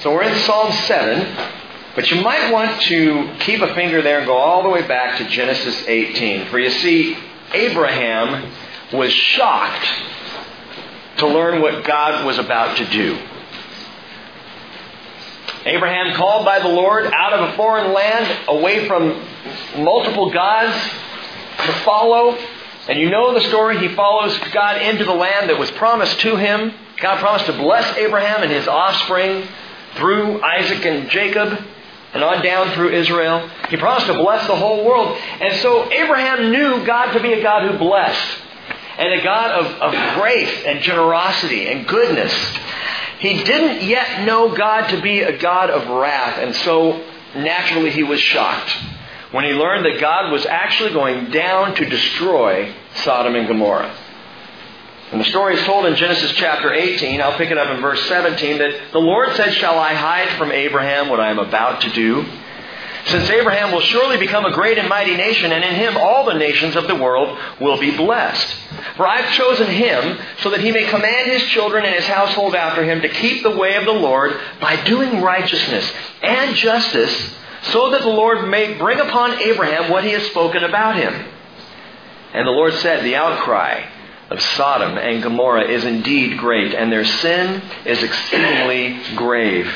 So we're in Psalm 7, but you might want to keep a finger there and go all the way back to Genesis 18. For you see, Abraham was shocked to learn what God was about to do. Abraham called by the Lord out of a foreign land, away from multiple gods to follow. And you know the story. He follows God into the land that was promised to him. God promised to bless Abraham and his offspring through Isaac and Jacob and on down through Israel. He promised to bless the whole world. And so Abraham knew God to be a God who blessed and a God of, of grace and generosity and goodness. He didn't yet know God to be a God of wrath, and so naturally he was shocked when he learned that God was actually going down to destroy Sodom and Gomorrah. And the story is told in Genesis chapter 18. I'll pick it up in verse 17 that the Lord said, Shall I hide from Abraham what I am about to do? Since Abraham will surely become a great and mighty nation, and in him all the nations of the world will be blessed. For I've chosen him so that he may command his children and his household after him to keep the way of the Lord by doing righteousness and justice, so that the Lord may bring upon Abraham what he has spoken about him. And the Lord said, The outcry of Sodom and Gomorrah is indeed great, and their sin is exceedingly grave.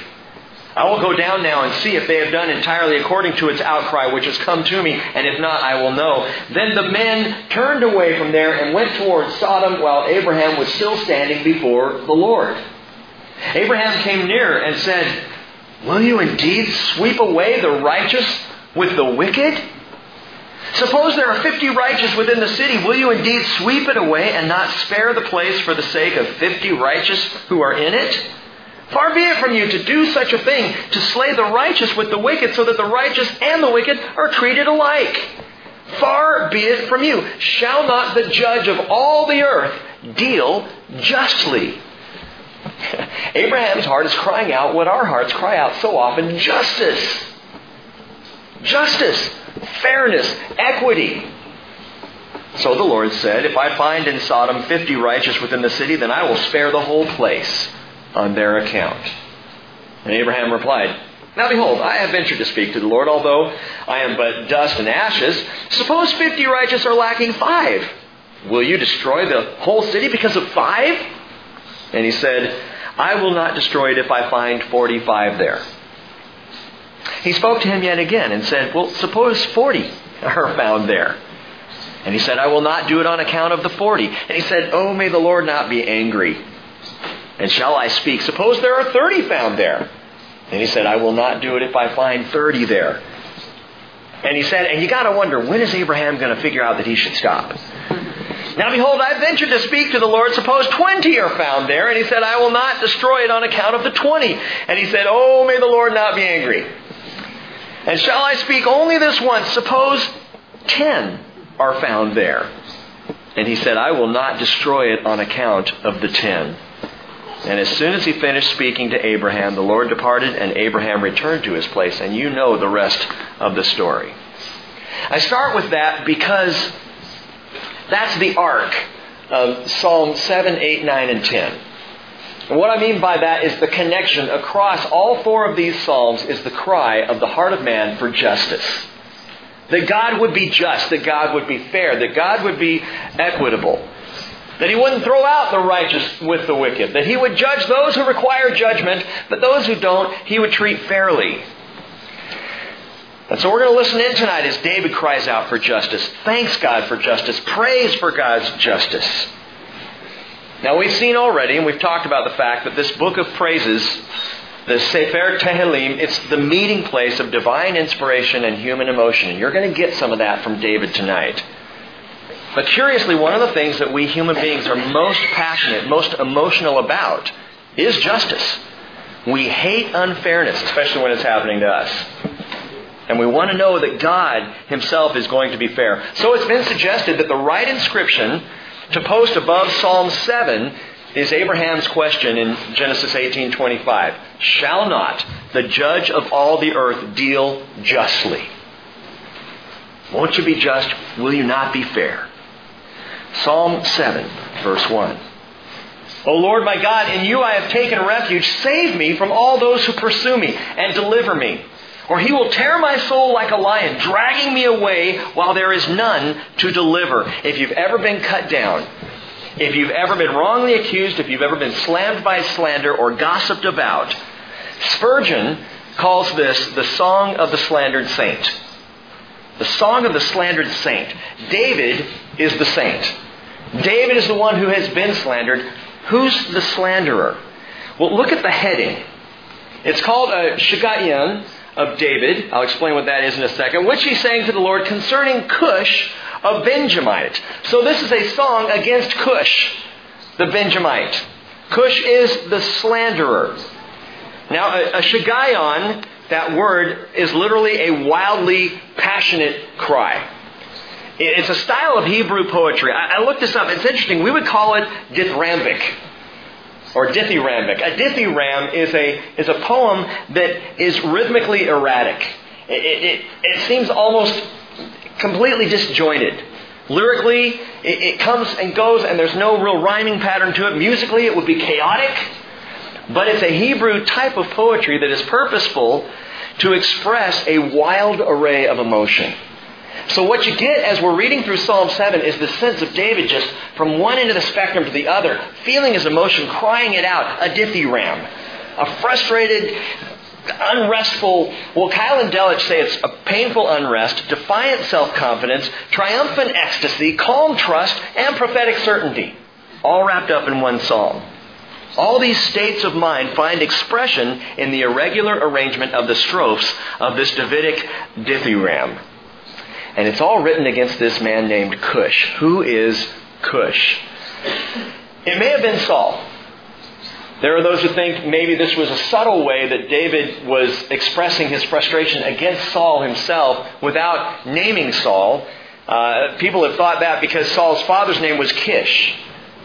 I will go down now and see if they have done entirely according to its outcry which has come to me, and if not, I will know. Then the men turned away from there and went towards Sodom while Abraham was still standing before the Lord. Abraham came near and said, Will you indeed sweep away the righteous with the wicked? Suppose there are fifty righteous within the city. Will you indeed sweep it away and not spare the place for the sake of fifty righteous who are in it? Far be it from you to do such a thing, to slay the righteous with the wicked, so that the righteous and the wicked are treated alike. Far be it from you. Shall not the judge of all the earth deal justly? Abraham's heart is crying out what our hearts cry out so often justice. Justice, fairness, equity. So the Lord said, If I find in Sodom fifty righteous within the city, then I will spare the whole place on their account. And Abraham replied, Now behold, I have ventured to speak to the Lord, although I am but dust and ashes. Suppose fifty righteous are lacking five. Will you destroy the whole city because of five? And he said, I will not destroy it if I find forty five there. He spoke to him yet again and said, Well, suppose forty are found there. And he said, I will not do it on account of the forty. And he said, Oh, may the Lord not be angry. And shall I speak? Suppose there are thirty found there. And he said, I will not do it if I find thirty there. And he said, and you gotta wonder, when is Abraham gonna figure out that he should stop? Now behold, I ventured to speak to the Lord. Suppose twenty are found there. And he said, I will not destroy it on account of the twenty. And he said, Oh, may the Lord not be angry. And shall I speak only this once? Suppose ten are found there. And he said, I will not destroy it on account of the ten. And as soon as he finished speaking to Abraham, the Lord departed, and Abraham returned to his place. And you know the rest of the story. I start with that because that's the arc of Psalm 7, 8, 9, and 10. And what I mean by that is the connection across all four of these Psalms is the cry of the heart of man for justice. That God would be just, that God would be fair, that God would be equitable. That he wouldn't throw out the righteous with the wicked. That he would judge those who require judgment, but those who don't, he would treat fairly. And so we're going to listen in tonight as David cries out for justice. Thanks God for justice. Praise for God's justice. Now we've seen already, and we've talked about the fact that this book of praises, the Sefer Tehillim, it's the meeting place of divine inspiration and human emotion. And you're going to get some of that from David tonight. But curiously, one of the things that we human beings are most passionate, most emotional about is justice. We hate unfairness, especially when it's happening to us. And we want to know that God Himself is going to be fair. So it's been suggested that the right inscription to post above Psalm 7 is Abraham's question in Genesis 18:25. Shall not the judge of all the earth deal justly? Won't you be just? Will you not be fair? Psalm 7, verse 1. O Lord my God, in you I have taken refuge. Save me from all those who pursue me and deliver me. Or he will tear my soul like a lion, dragging me away while there is none to deliver. If you've ever been cut down, if you've ever been wrongly accused, if you've ever been slammed by slander or gossiped about, Spurgeon calls this the song of the slandered saint. The song of the slandered saint. David is the saint. David is the one who has been slandered. Who's the slanderer? Well, look at the heading. It's called uh, a Shigaion of David. I'll explain what that is in a second. Which he's saying to the Lord concerning Cush, a Benjamite. So this is a song against Cush, the Benjamite. Cush is the slanderer. Now, a, a Shigaion, that word, is literally a wildly passionate cry. It's a style of Hebrew poetry. I, I looked this up. It's interesting. We would call it dithyrambic or dithyrambic. A dithyramb is a, is a poem that is rhythmically erratic. It, it, it seems almost completely disjointed. Lyrically, it, it comes and goes, and there's no real rhyming pattern to it. Musically, it would be chaotic. But it's a Hebrew type of poetry that is purposeful to express a wild array of emotion. So what you get as we're reading through Psalm 7 is the sense of David just from one end of the spectrum to the other, feeling his emotion, crying it out, a dithyramb, a frustrated, unrestful, well, Keil and Delitzsch say it's a painful unrest, defiant self-confidence, triumphant ecstasy, calm trust, and prophetic certainty, all wrapped up in one psalm. All these states of mind find expression in the irregular arrangement of the strophes of this Davidic dithyramb. And it's all written against this man named Cush. Who is Cush? It may have been Saul. There are those who think maybe this was a subtle way that David was expressing his frustration against Saul himself without naming Saul. Uh, people have thought that because Saul's father's name was Kish.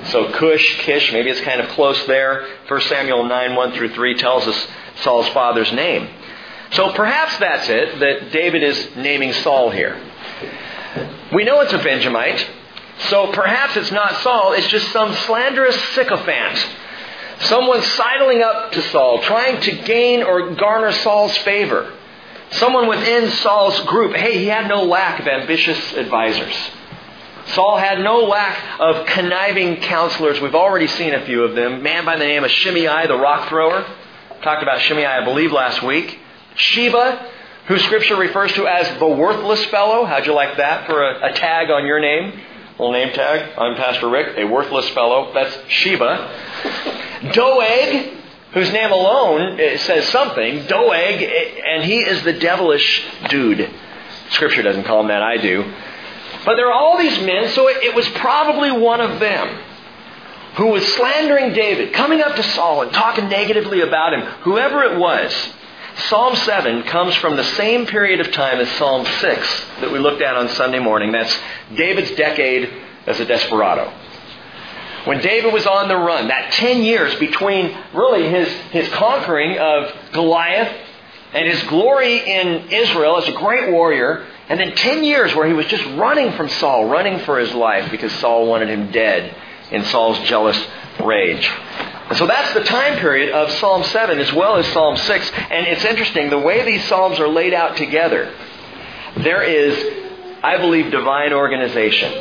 So Cush, Kish, maybe it's kind of close there. 1 Samuel 9, 1 through 3 tells us Saul's father's name. So perhaps that's it, that David is naming Saul here. We know it's a Benjamite, so perhaps it's not Saul, it's just some slanderous sycophant. Someone sidling up to Saul, trying to gain or garner Saul's favor. Someone within Saul's group. Hey, he had no lack of ambitious advisors. Saul had no lack of conniving counselors. We've already seen a few of them. Man by the name of Shimei, the rock thrower. Talked about Shimei, I believe, last week. Sheba, who Scripture refers to as the worthless fellow. How'd you like that for a, a tag on your name? Little name tag. I'm Pastor Rick, a worthless fellow. That's Sheba. Doeg, whose name alone eh, says something. Doeg, eh, and he is the devilish dude. Scripture doesn't call him that, I do. But there are all these men, so it, it was probably one of them who was slandering David, coming up to Saul and talking negatively about him, whoever it was. Psalm 7 comes from the same period of time as Psalm 6 that we looked at on Sunday morning. That's David's decade as a desperado. When David was on the run, that 10 years between really his, his conquering of Goliath and his glory in Israel as a great warrior, and then 10 years where he was just running from Saul, running for his life because Saul wanted him dead in Saul's jealous rage. And so that's the time period of Psalm 7 as well as Psalm 6. And it's interesting, the way these Psalms are laid out together, there is, I believe, divine organization.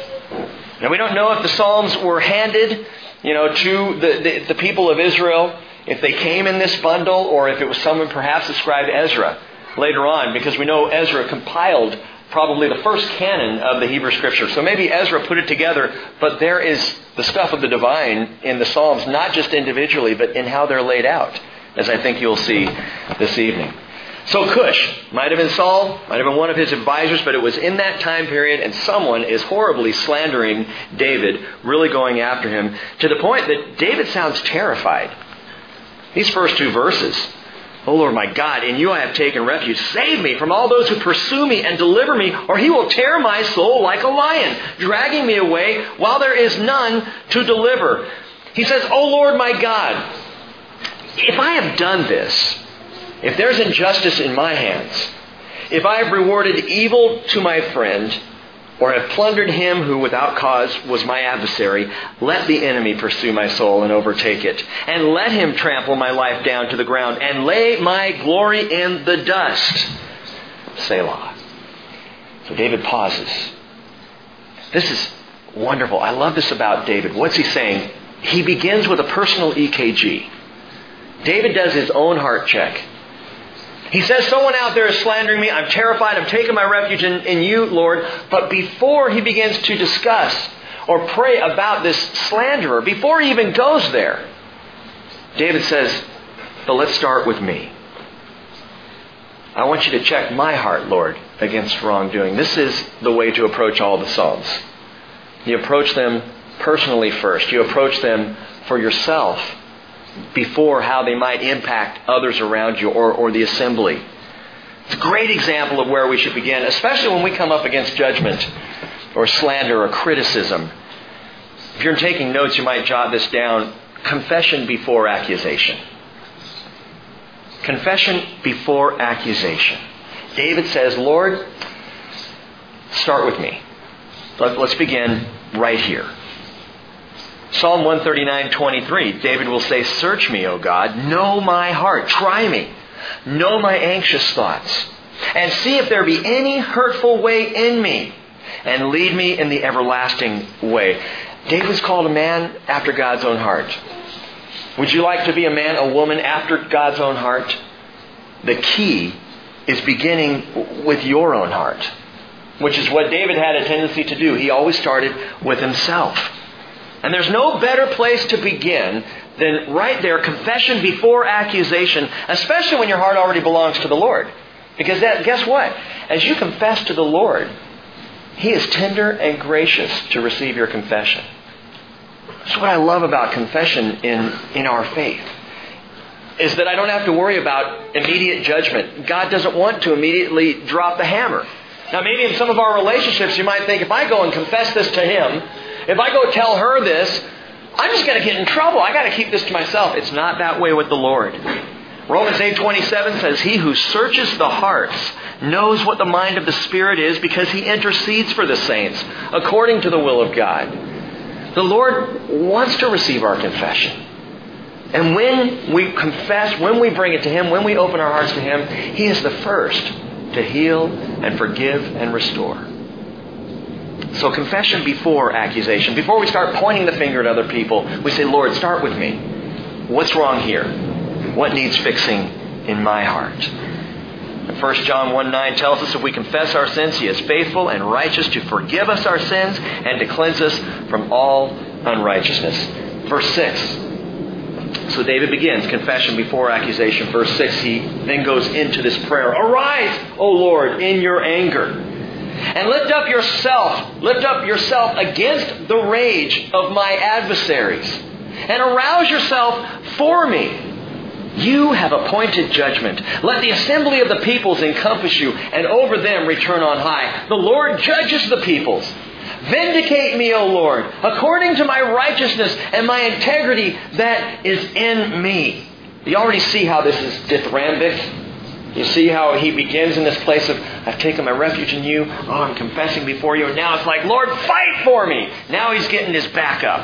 Now we don't know if the Psalms were handed, you know, to the, the, the people of Israel, if they came in this bundle, or if it was someone perhaps ascribed Ezra later on, because we know Ezra compiled probably the first canon of the Hebrew Scripture. So maybe Ezra put it together, but there is the stuff of the divine in the Psalms, not just individually, but in how they're laid out, as I think you'll see this evening. So Cush might have been Saul, might have been one of his advisors, but it was in that time period, and someone is horribly slandering David, really going after him, to the point that David sounds terrified. These first two verses. O Lord my God, in you I have taken refuge. Save me from all those who pursue me and deliver me, or he will tear my soul like a lion, dragging me away while there is none to deliver. He says, O Lord my God, if I have done this, if there's injustice in my hands, if I have rewarded evil to my friend, or have plundered him who without cause was my adversary, let the enemy pursue my soul and overtake it, and let him trample my life down to the ground, and lay my glory in the dust. Selah. So David pauses. This is wonderful. I love this about David. What's he saying? He begins with a personal EKG. David does his own heart check. He says, Someone out there is slandering me. I'm terrified. I'm taking my refuge in, in you, Lord. But before he begins to discuss or pray about this slanderer, before he even goes there, David says, But let's start with me. I want you to check my heart, Lord, against wrongdoing. This is the way to approach all the Psalms. You approach them personally first. You approach them for yourself before how they might impact others around you or, or the assembly. It's a great example of where we should begin, especially when we come up against judgment or slander or criticism. If you're taking notes, you might jot this down. Confession before accusation. Confession before accusation. David says, Lord, start with me. Let's begin right here. Psalm 139:23, David will say, "Search me, O God, know my heart, try me, know my anxious thoughts, and see if there be any hurtful way in me, and lead me in the everlasting way." David's called a man after God's own heart. Would you like to be a man, a woman after God's own heart? The key is beginning with your own heart, which is what David had a tendency to do. He always started with himself. And there's no better place to begin than right there, confession before accusation, especially when your heart already belongs to the Lord. Because that, guess what? As you confess to the Lord, He is tender and gracious to receive your confession. That's what I love about confession in, in our faith. Is that I don't have to worry about immediate judgment. God doesn't want to immediately drop the hammer. Now, maybe in some of our relationships, you might think, if I go and confess this to Him, if I go tell her this, I'm just going to get in trouble. I got to keep this to myself. It's not that way with the Lord. Romans 8:27 says, "He who searches the hearts knows what the mind of the Spirit is because he intercedes for the saints according to the will of God." The Lord wants to receive our confession. And when we confess, when we bring it to Him, when we open our hearts to Him, He is the first to heal and forgive and restore. So confession before accusation. Before we start pointing the finger at other people, we say, Lord, start with me. What's wrong here? What needs fixing in my heart? 1 John 1 9 tells us if we confess our sins, He is faithful and righteous to forgive us our sins and to cleanse us from all unrighteousness. Verse 6. So David begins confession before accusation. Verse 6, he then goes into this prayer Arise, O Lord, in your anger and lift up yourself, lift up yourself against the rage of my adversaries, and arouse yourself for me. You have appointed judgment. Let the assembly of the peoples encompass you, and over them return on high. The Lord judges the peoples. Vindicate me, O Lord, according to my righteousness and my integrity that is in me. You already see how this is dithyrambic. You see how he begins in this place of, I've taken my refuge in you. Oh, I'm confessing before you. And now it's like, Lord, fight for me. Now he's getting his back up.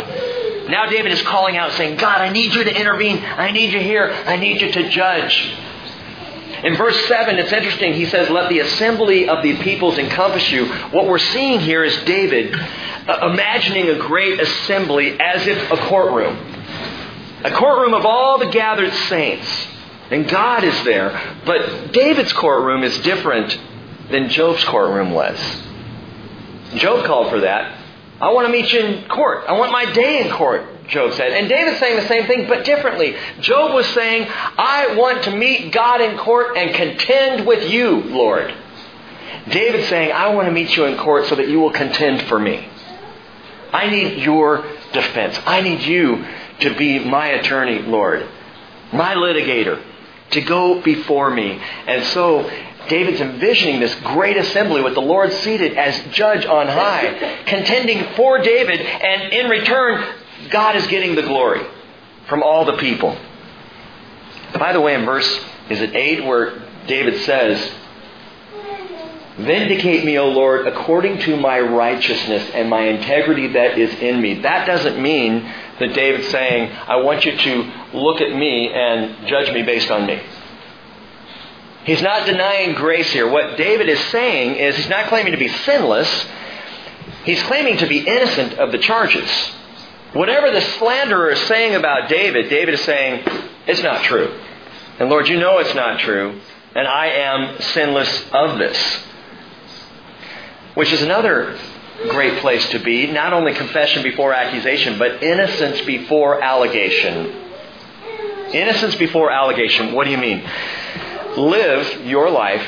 Now David is calling out saying, God, I need you to intervene. I need you here. I need you to judge. In verse 7, it's interesting. He says, Let the assembly of the peoples encompass you. What we're seeing here is David uh, imagining a great assembly as if a courtroom. A courtroom of all the gathered saints. And God is there. But David's courtroom is different than Job's courtroom was. Job called for that. I want to meet you in court. I want my day in court, Job said. And David's saying the same thing, but differently. Job was saying, I want to meet God in court and contend with you, Lord. David's saying, I want to meet you in court so that you will contend for me. I need your defense. I need you to be my attorney, Lord, my litigator, to go before me. And so David's envisioning this great assembly with the Lord seated as judge on high, contending for David, and in return, God is getting the glory from all the people. By the way, in verse, is it 8, where David says, Vindicate me, O Lord, according to my righteousness and my integrity that is in me. That doesn't mean that David's saying, I want you to look at me and judge me based on me. He's not denying grace here. What David is saying is he's not claiming to be sinless. He's claiming to be innocent of the charges. Whatever the slanderer is saying about David, David is saying, it's not true. And Lord, you know it's not true, and I am sinless of this. Which is another great place to be. Not only confession before accusation, but innocence before allegation. Innocence before allegation. What do you mean? Live your life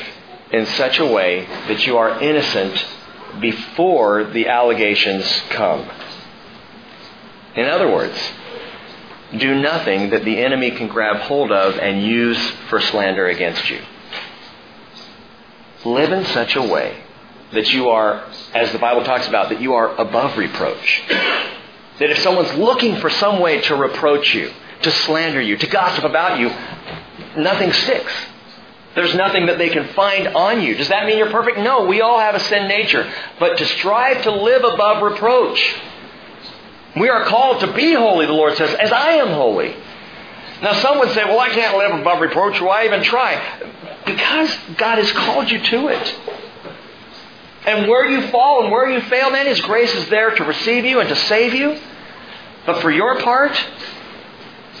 in such a way that you are innocent before the allegations come. In other words, do nothing that the enemy can grab hold of and use for slander against you. Live in such a way that you are, as the Bible talks about, that you are above reproach. That if someone's looking for some way to reproach you, to slander you, to gossip about you, nothing sticks. There's nothing that they can find on you. Does that mean you're perfect? No, we all have a sin nature. But to strive to live above reproach. We are called to be holy, the Lord says, as I am holy. Now, some would say, well, I can't live above reproach. Why even try? Because God has called you to it. And where you fall and where you fail, man, His grace is there to receive you and to save you. But for your part,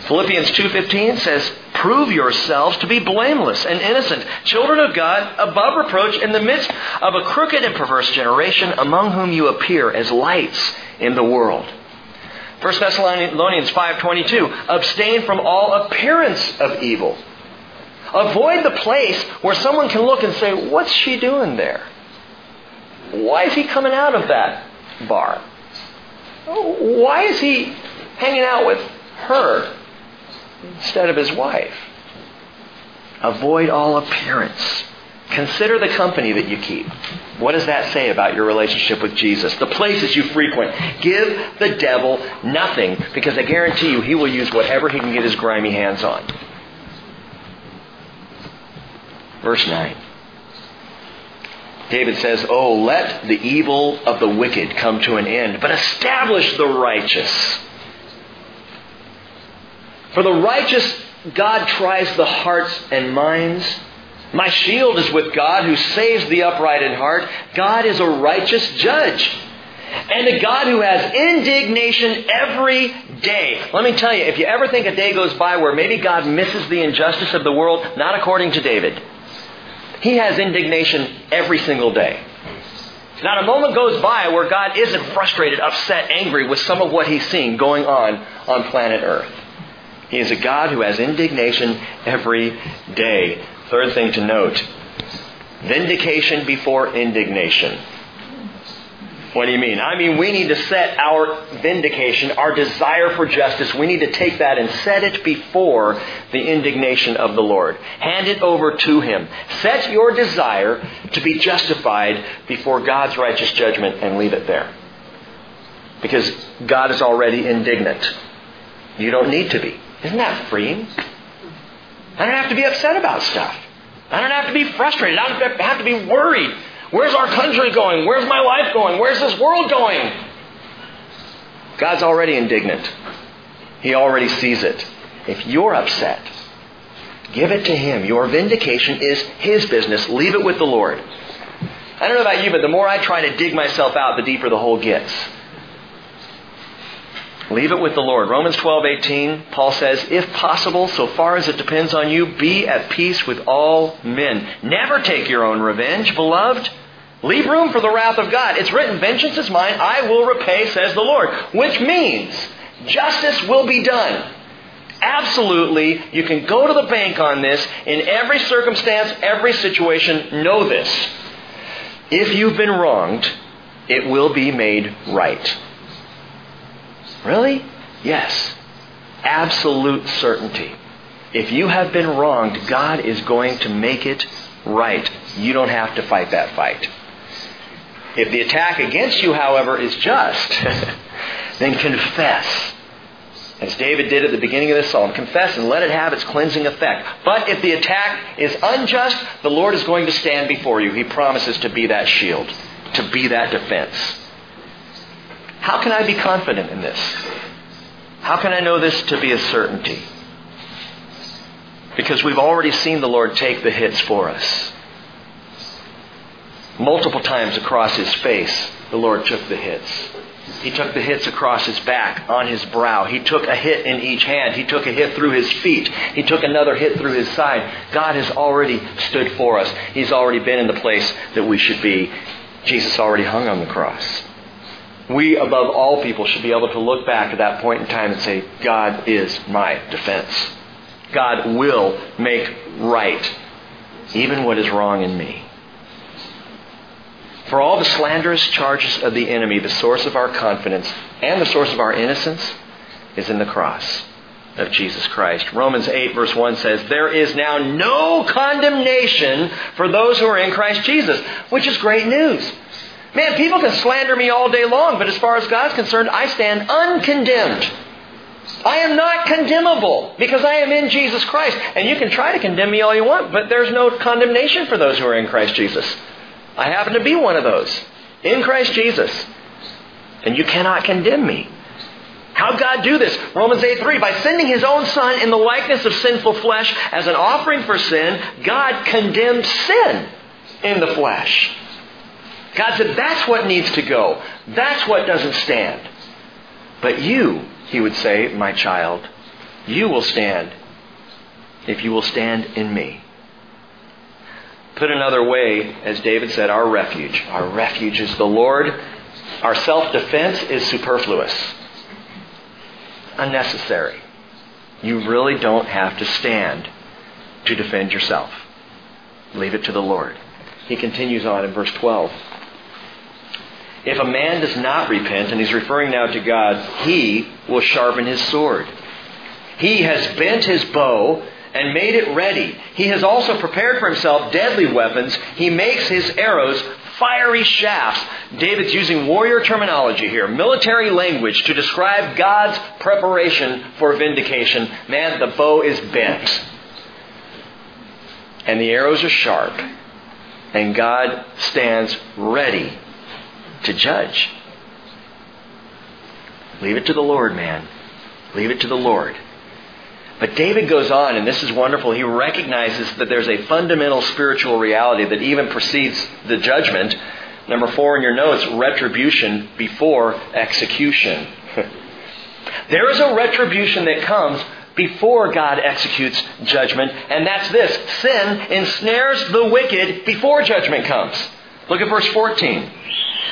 Philippians 2.15 says, Prove yourselves to be blameless and innocent, children of God, above reproach, in the midst of a crooked and perverse generation, among whom you appear as lights in the world. 1 Thessalonians 5.22, Abstain from all appearance of evil. Avoid the place where someone can look and say, What's she doing there? Why is he coming out of that bar? Why is he hanging out with her instead of his wife? Avoid all appearance. Consider the company that you keep. What does that say about your relationship with Jesus? The places you frequent. Give the devil nothing because I guarantee you he will use whatever he can get his grimy hands on. Verse 9. David says, Oh, let the evil of the wicked come to an end, but establish the righteous. For the righteous, God tries the hearts and minds. My shield is with God who saves the upright in heart. God is a righteous judge. And a God who has indignation every day. Let me tell you, if you ever think a day goes by where maybe God misses the injustice of the world, not according to David. He has indignation every single day. Not a moment goes by where God isn't frustrated, upset, angry with some of what he's seeing going on on planet Earth. He is a God who has indignation every day. Third thing to note vindication before indignation. What do you mean? I mean, we need to set our vindication, our desire for justice, we need to take that and set it before the indignation of the Lord. Hand it over to Him. Set your desire to be justified before God's righteous judgment and leave it there. Because God is already indignant. You don't need to be. Isn't that freeing? I don't have to be upset about stuff. I don't have to be frustrated. I don't have to be worried Where's our country going? Where's my life going? Where's this world going? God's already indignant. He already sees it. If you're upset, give it to Him. Your vindication is His business. Leave it with the Lord. I don't know about you, but the more I try to dig myself out, the deeper the hole gets. Leave it with the Lord. Romans 12:18, Paul says, "If possible, so far as it depends on you, be at peace with all men. Never take your own revenge, beloved. Leave room for the wrath of God. It's written, vengeance is mine, I will repay, says the Lord." Which means justice will be done. Absolutely, you can go to the bank on this in every circumstance, every situation. Know this. If you've been wronged, it will be made right. Really? Yes. Absolute certainty. If you have been wronged, God is going to make it right. You don't have to fight that fight. If the attack against you, however, is just, then confess. As David did at the beginning of this psalm, confess and let it have its cleansing effect. But if the attack is unjust, the Lord is going to stand before you. He promises to be that shield, to be that defense. How can I be confident in this? How can I know this to be a certainty? Because we've already seen the Lord take the hits for us. Multiple times across his face, the Lord took the hits. He took the hits across his back, on his brow. He took a hit in each hand. He took a hit through his feet. He took another hit through his side. God has already stood for us. He's already been in the place that we should be. Jesus already hung on the cross. We, above all people, should be able to look back at that point in time and say, God is my defense. God will make right even what is wrong in me. For all the slanderous charges of the enemy, the source of our confidence and the source of our innocence is in the cross of Jesus Christ. Romans 8 verse 1 says, There is now no condemnation for those who are in Christ Jesus, which is great news. Man, people can slander me all day long, but as far as God's concerned, I stand uncondemned. I am not condemnable because I am in Jesus Christ. And you can try to condemn me all you want, but there's no condemnation for those who are in Christ Jesus. I happen to be one of those in Christ Jesus. And you cannot condemn me. How God do this? Romans 8 3. By sending his own son in the likeness of sinful flesh as an offering for sin, God condemned sin in the flesh. God said, that's what needs to go. That's what doesn't stand. But you, he would say, my child, you will stand if you will stand in me. Put another way, as David said, our refuge. Our refuge is the Lord. Our self defense is superfluous, unnecessary. You really don't have to stand to defend yourself. Leave it to the Lord. He continues on in verse 12. If a man does not repent, and he's referring now to God, he will sharpen his sword. He has bent his bow and made it ready. He has also prepared for himself deadly weapons. He makes his arrows fiery shafts. David's using warrior terminology here, military language to describe God's preparation for vindication. Man, the bow is bent. And the arrows are sharp. And God stands ready to judge. Leave it to the Lord, man. Leave it to the Lord. But David goes on, and this is wonderful. He recognizes that there's a fundamental spiritual reality that even precedes the judgment. Number four in your notes, retribution before execution. there is a retribution that comes before God executes judgment, and that's this. Sin ensnares the wicked before judgment comes. Look at verse 14.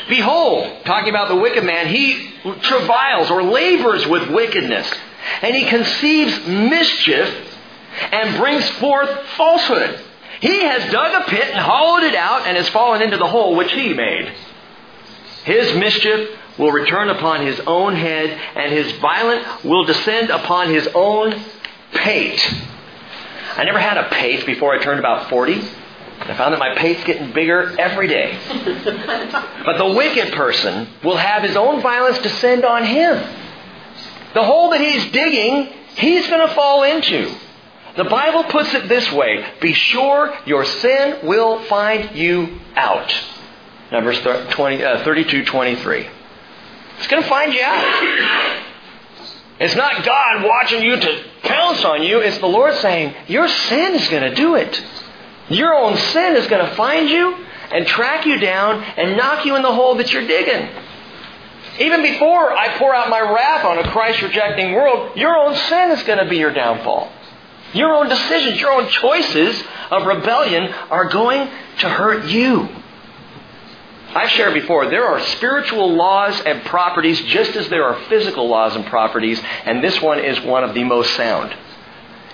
Behold, talking about the wicked man, he travails or labors with wickedness, and he conceives mischief and brings forth falsehood. He has dug a pit and hollowed it out and has fallen into the hole which he made. His mischief will return upon his own head, and his violence will descend upon his own pate. I never had a pate before I turned about 40. I found that my pate's getting bigger every day. but the wicked person will have his own violence descend on him. The hole that he's digging, he's going to fall into. The Bible puts it this way Be sure your sin will find you out. Numbers 20, uh, 32 23. It's going to find you out. It's not God watching you to pounce on you. It's the Lord saying, Your sin is going to do it. Your own sin is going to find you and track you down and knock you in the hole that you're digging. Even before I pour out my wrath on a Christ rejecting world, your own sin is going to be your downfall. Your own decisions, your own choices of rebellion are going to hurt you. I've shared before, there are spiritual laws and properties just as there are physical laws and properties, and this one is one of the most sound.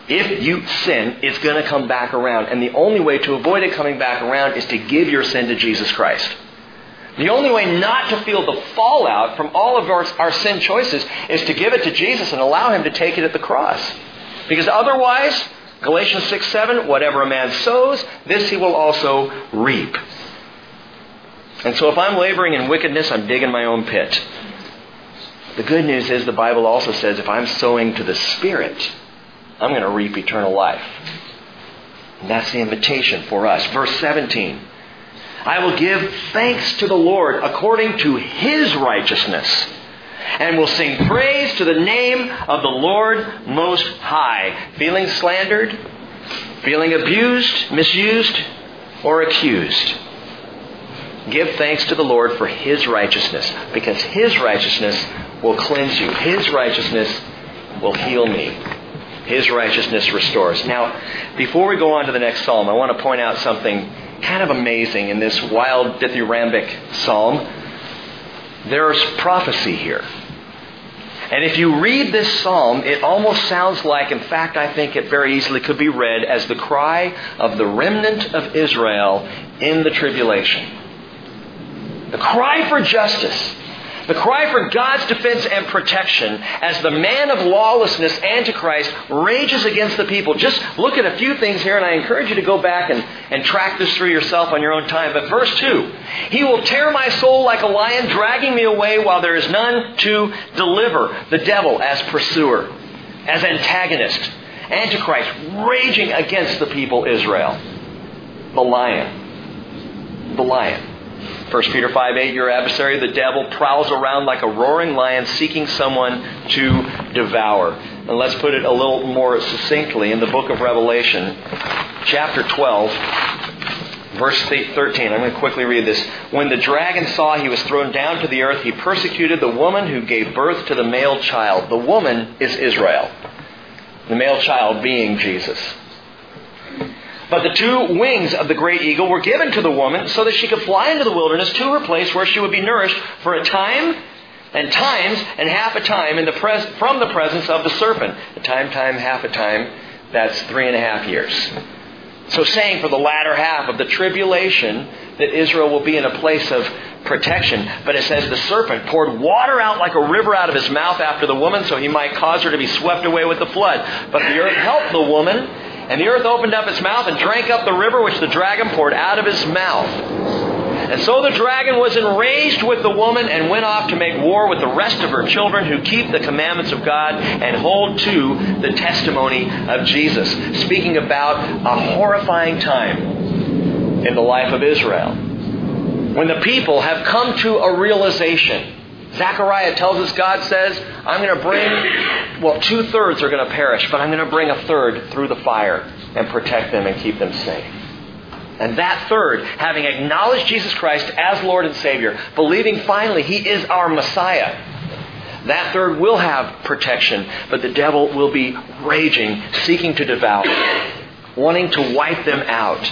If you sin, it's going to come back around. And the only way to avoid it coming back around is to give your sin to Jesus Christ. The only way not to feel the fallout from all of our, our sin choices is to give it to Jesus and allow Him to take it at the cross. Because otherwise, Galatians 6 7, whatever a man sows, this he will also reap. And so if I'm laboring in wickedness, I'm digging my own pit. The good news is the Bible also says if I'm sowing to the Spirit, I'm going to reap eternal life. And that's the invitation for us. Verse 17. I will give thanks to the Lord according to His righteousness and will sing praise to the name of the Lord Most High. Feeling slandered? Feeling abused, misused, or accused? Give thanks to the Lord for His righteousness, because His righteousness will cleanse you. His righteousness will heal me. His righteousness restores. Now, before we go on to the next psalm, I want to point out something kind of amazing in this wild dithyrambic psalm. There's prophecy here. And if you read this psalm, it almost sounds like, in fact, I think it very easily could be read as the cry of the remnant of Israel in the tribulation. The cry for justice. The cry for God's defense and protection as the man of lawlessness, Antichrist, rages against the people. Just look at a few things here, and I encourage you to go back and, and track this through yourself on your own time. But verse 2 He will tear my soul like a lion, dragging me away while there is none to deliver. The devil as pursuer, as antagonist. Antichrist raging against the people Israel. The lion. The lion. 1 Peter 5 8, your adversary, the devil, prowls around like a roaring lion seeking someone to devour. And let's put it a little more succinctly in the book of Revelation, chapter 12, verse 13. I'm going to quickly read this. When the dragon saw he was thrown down to the earth, he persecuted the woman who gave birth to the male child. The woman is Israel, the male child being Jesus. But the two wings of the great eagle were given to the woman so that she could fly into the wilderness to her place where she would be nourished for a time and times and half a time in the pres- from the presence of the serpent. A time, time, half a time, that's three and a half years. So saying for the latter half of the tribulation that Israel will be in a place of protection. But it says the serpent poured water out like a river out of his mouth after the woman so he might cause her to be swept away with the flood. But the earth helped the woman and the earth opened up its mouth and drank up the river which the dragon poured out of his mouth. And so the dragon was enraged with the woman and went off to make war with the rest of her children who keep the commandments of God and hold to the testimony of Jesus. Speaking about a horrifying time in the life of Israel. When the people have come to a realization Zechariah tells us God says, I'm going to bring, well, two thirds are going to perish, but I'm going to bring a third through the fire and protect them and keep them safe. And that third, having acknowledged Jesus Christ as Lord and Savior, believing finally He is our Messiah, that third will have protection, but the devil will be raging, seeking to devour, wanting to wipe them out.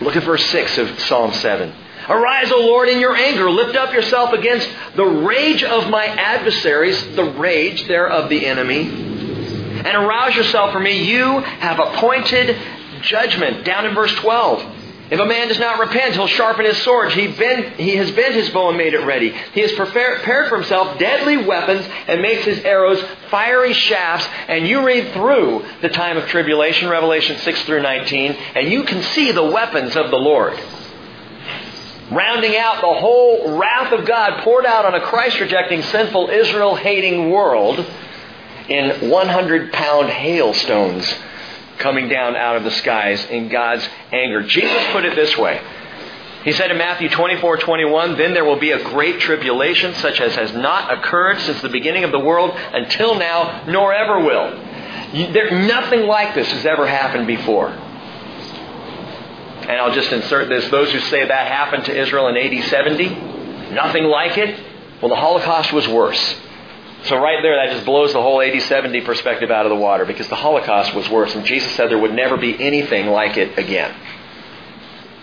Look at verse 6 of Psalm 7. Arise, O Lord, in your anger. Lift up yourself against the rage of my adversaries, the rage there of the enemy. And arouse yourself for me. You have appointed judgment. Down in verse 12. If a man does not repent, he'll sharpen his sword. He, bent, he has bent his bow and made it ready. He has prepared for himself deadly weapons and makes his arrows fiery shafts. And you read through the time of tribulation, Revelation 6 through 19, and you can see the weapons of the Lord rounding out the whole wrath of God poured out on a Christ rejecting, sinful, Israel hating world in 100 pound hailstones coming down out of the skies in God's anger. Jesus put it this way. He said in Matthew 24, 21, Then there will be a great tribulation such as has not occurred since the beginning of the world until now, nor ever will. There, nothing like this has ever happened before. And I'll just insert this. Those who say that happened to Israel in AD 70, nothing like it. Well, the Holocaust was worse. So right there, that just blows the whole AD 70 perspective out of the water because the Holocaust was worse. And Jesus said there would never be anything like it again.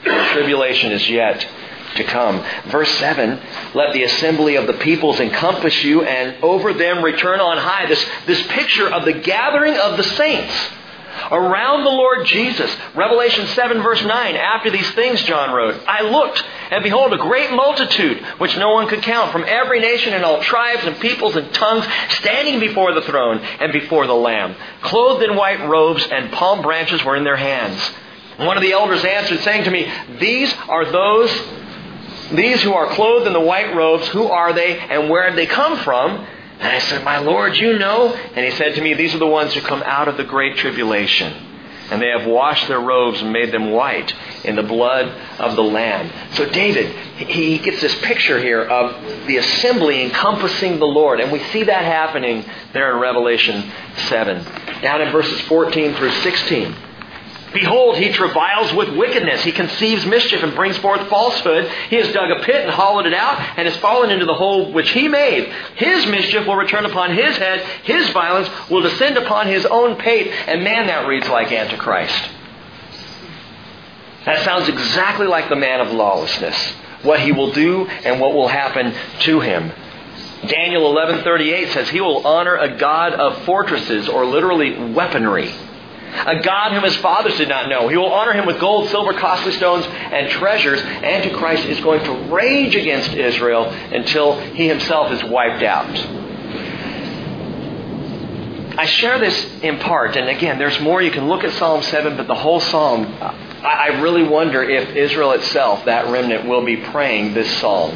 The tribulation is yet to come. Verse 7, let the assembly of the peoples encompass you and over them return on high. This, this picture of the gathering of the saints around the Lord Jesus. Revelation 7 verse 9, after these things John wrote, I looked and behold a great multitude which no one could count from every nation and all tribes and peoples and tongues standing before the throne and before the Lamb. Clothed in white robes and palm branches were in their hands. one of the elders answered saying to me, these are those these who are clothed in the white robes, who are they and where have they come from? And I said, My Lord, you know? And he said to me, These are the ones who come out of the great tribulation. And they have washed their robes and made them white in the blood of the Lamb. So David, he gets this picture here of the assembly encompassing the Lord. And we see that happening there in Revelation 7. Down in verses 14 through 16. Behold, he travails with wickedness. He conceives mischief and brings forth falsehood. He has dug a pit and hollowed it out and has fallen into the hole which he made. His mischief will return upon his head. His violence will descend upon his own pate. And man, that reads like Antichrist. That sounds exactly like the man of lawlessness. What he will do and what will happen to him. Daniel 11:38 says he will honor a god of fortresses or literally weaponry a God whom his fathers did not know. He will honor him with gold, silver, costly stones, and treasures. Antichrist is going to rage against Israel until he himself is wiped out. I share this in part, and again, there's more. You can look at Psalm 7, but the whole psalm, I really wonder if Israel itself, that remnant, will be praying this psalm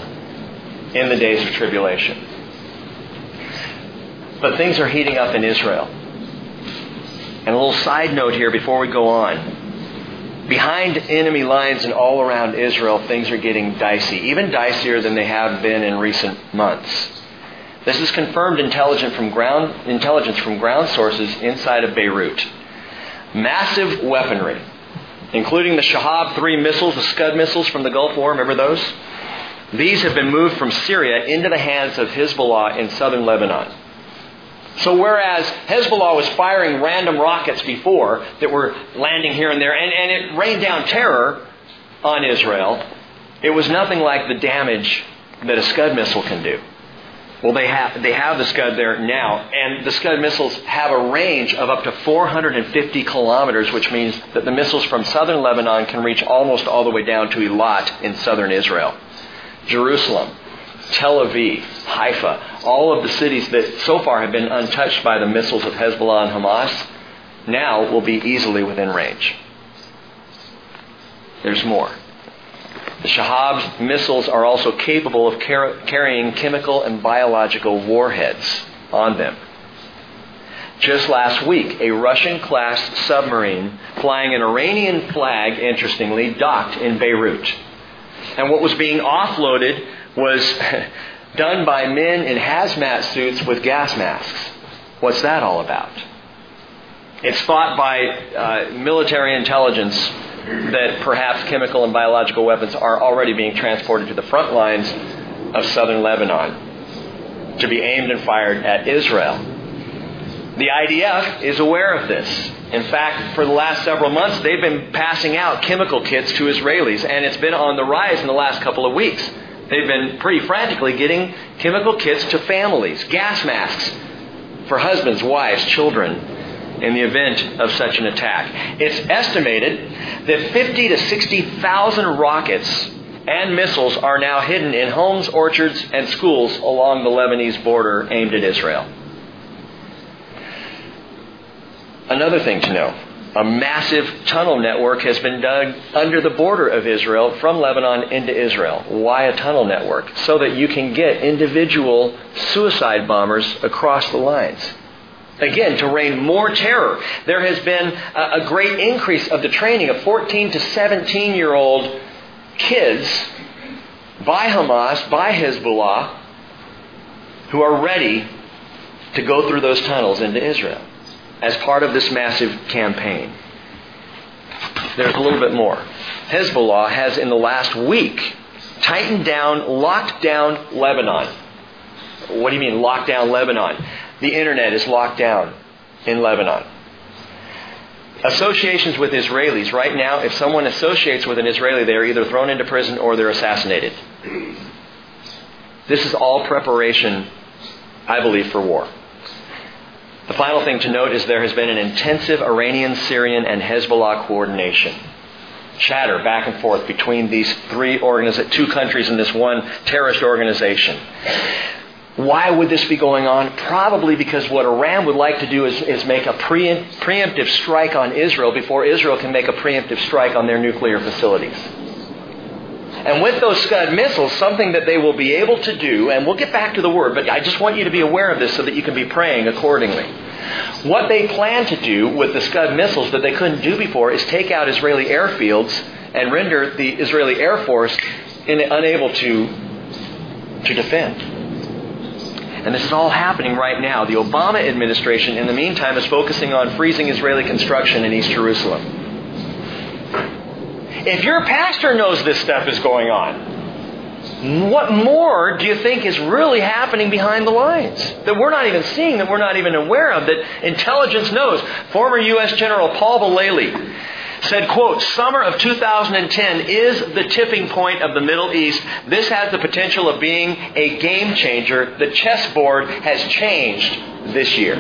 in the days of tribulation. But things are heating up in Israel. And a little side note here before we go on. Behind enemy lines and all around Israel, things are getting dicey, even dicier than they have been in recent months. This is confirmed intelligence from ground, intelligence from ground sources inside of Beirut. Massive weaponry, including the Shahab 3 missiles, the Scud missiles from the Gulf War, remember those? These have been moved from Syria into the hands of Hezbollah in southern Lebanon. So whereas Hezbollah was firing random rockets before that were landing here and there, and, and it rained down terror on Israel, it was nothing like the damage that a Scud missile can do. Well, they have, they have the Scud there now, and the Scud missiles have a range of up to 450 kilometers, which means that the missiles from southern Lebanon can reach almost all the way down to Eilat in southern Israel. Jerusalem, Tel Aviv, Haifa, all of the cities that so far have been untouched by the missiles of Hezbollah and Hamas, now will be easily within range. There's more. The Shahab's missiles are also capable of car- carrying chemical and biological warheads on them. Just last week, a Russian class submarine flying an Iranian flag, interestingly, docked in Beirut. And what was being offloaded was done by men in hazmat suits with gas masks. What's that all about? It's thought by uh, military intelligence that perhaps chemical and biological weapons are already being transported to the front lines of southern Lebanon to be aimed and fired at Israel. The IDF is aware of this. In fact, for the last several months, they've been passing out chemical kits to Israelis, and it's been on the rise in the last couple of weeks. They've been pretty frantically getting chemical kits to families, gas masks for husbands, wives, children in the event of such an attack. It's estimated that 50 to 60,000 rockets and missiles are now hidden in homes, orchards, and schools along the Lebanese border aimed at Israel. Another thing to know a massive tunnel network has been dug under the border of Israel from Lebanon into Israel. Why a tunnel network? So that you can get individual suicide bombers across the lines. Again, to rain more terror. There has been a great increase of the training of 14 to 17 year old kids by Hamas, by Hezbollah, who are ready to go through those tunnels into Israel as part of this massive campaign. There's a little bit more. Hezbollah has, in the last week, tightened down, locked down Lebanon. What do you mean, locked down Lebanon? The internet is locked down in Lebanon. Associations with Israelis. Right now, if someone associates with an Israeli, they are either thrown into prison or they're assassinated. This is all preparation, I believe, for war. The final thing to note is there has been an intensive Iranian, Syrian, and Hezbollah coordination. Chatter back and forth between these three organiz- two countries and this one terrorist organization. Why would this be going on? Probably because what Iran would like to do is, is make a pre- preemptive strike on Israel before Israel can make a preemptive strike on their nuclear facilities. And with those Scud missiles, something that they will be able to do, and we'll get back to the word, but I just want you to be aware of this so that you can be praying accordingly. What they plan to do with the Scud missiles that they couldn't do before is take out Israeli airfields and render the Israeli Air Force in, unable to, to defend. And this is all happening right now. The Obama administration, in the meantime, is focusing on freezing Israeli construction in East Jerusalem. If your pastor knows this stuff is going on, what more do you think is really happening behind the lines that we're not even seeing, that we're not even aware of, that intelligence knows? Former U.S. General Paul Vallely said, quote, summer of 2010 is the tipping point of the Middle East. This has the potential of being a game changer. The chessboard has changed this year.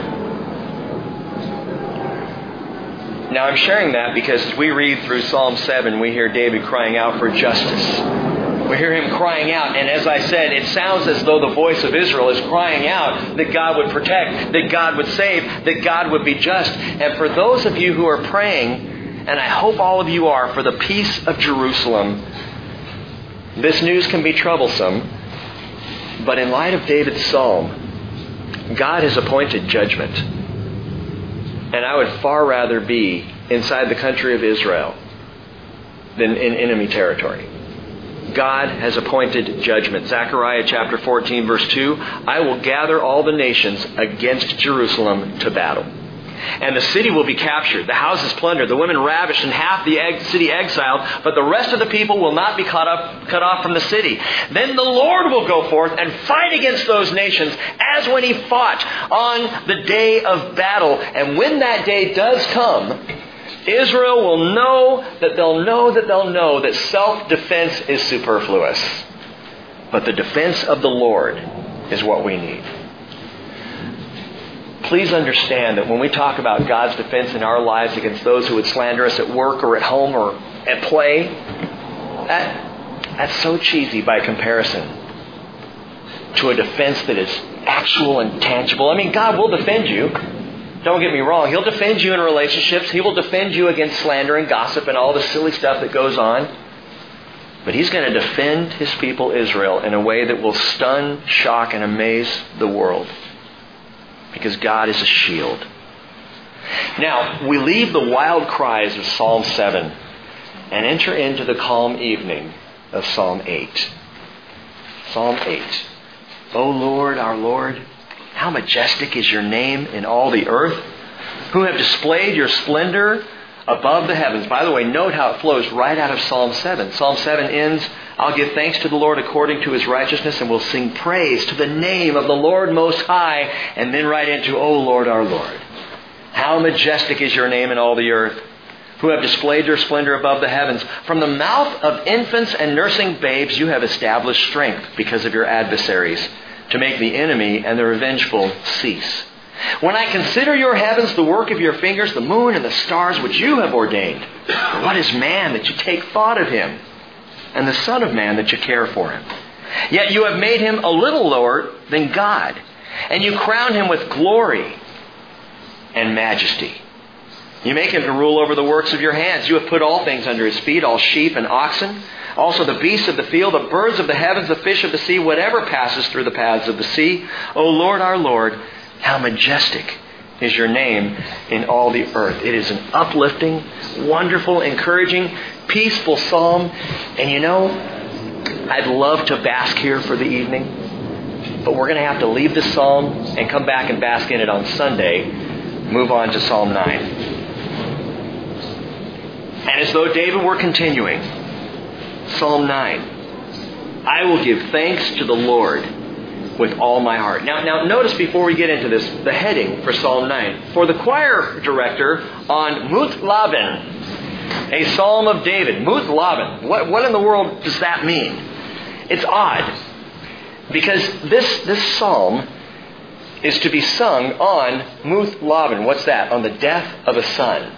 Now I'm sharing that because as we read through Psalm 7, we hear David crying out for justice. We hear him crying out, and as I said, it sounds as though the voice of Israel is crying out that God would protect, that God would save, that God would be just. And for those of you who are praying, and I hope all of you are, for the peace of Jerusalem, this news can be troublesome, but in light of David's psalm, God has appointed judgment. And I would far rather be inside the country of Israel than in enemy territory. God has appointed judgment. Zechariah chapter 14 verse 2, I will gather all the nations against Jerusalem to battle. And the city will be captured, the houses plundered, the women ravished, and half the city exiled, but the rest of the people will not be cut, up, cut off from the city. Then the Lord will go forth and fight against those nations as when he fought on the day of battle. And when that day does come, Israel will know that they'll know that they'll know that self defense is superfluous. But the defense of the Lord is what we need please understand that when we talk about God's defense in our lives against those who would slander us at work or at home or at play, that, that's so cheesy by comparison to a defense that is actual and tangible. I mean, God will defend you. Don't get me wrong. He'll defend you in relationships. He will defend you against slander and gossip and all the silly stuff that goes on. But he's going to defend his people Israel in a way that will stun, shock, and amaze the world because God is a shield. Now, we leave the wild cries of Psalm 7 and enter into the calm evening of Psalm 8. Psalm 8. O Lord, our Lord, how majestic is your name in all the earth, who have displayed your splendor above the heavens. By the way, note how it flows right out of Psalm 7. Psalm 7 ends, I'll give thanks to the Lord according to his righteousness, and will sing praise to the name of the Lord Most High, and then right into, O Lord, our Lord. How majestic is your name in all the earth, who have displayed your splendor above the heavens. From the mouth of infants and nursing babes, you have established strength because of your adversaries, to make the enemy and the revengeful cease. When I consider your heavens, the work of your fingers, the moon and the stars which you have ordained, what is man that you take thought of him, and the Son of Man that you care for him? Yet you have made him a little lower than God, and you crown him with glory and majesty. You make him to rule over the works of your hands. You have put all things under his feet, all sheep and oxen, also the beasts of the field, the birds of the heavens, the fish of the sea, whatever passes through the paths of the sea. O Lord our Lord, how majestic is your name in all the earth. It is an uplifting, wonderful, encouraging, peaceful psalm. And you know, I'd love to bask here for the evening, but we're going to have to leave this psalm and come back and bask in it on Sunday. Move on to Psalm 9. And as though David were continuing, Psalm 9. I will give thanks to the Lord with all my heart. Now, now notice before we get into this, the heading for Psalm 9. For the choir director on Muth-labben, a psalm of David. Muth-labben. What, what in the world does that mean? It's odd. Because this, this psalm is to be sung on Muth-labben. What's that? On the death of a son.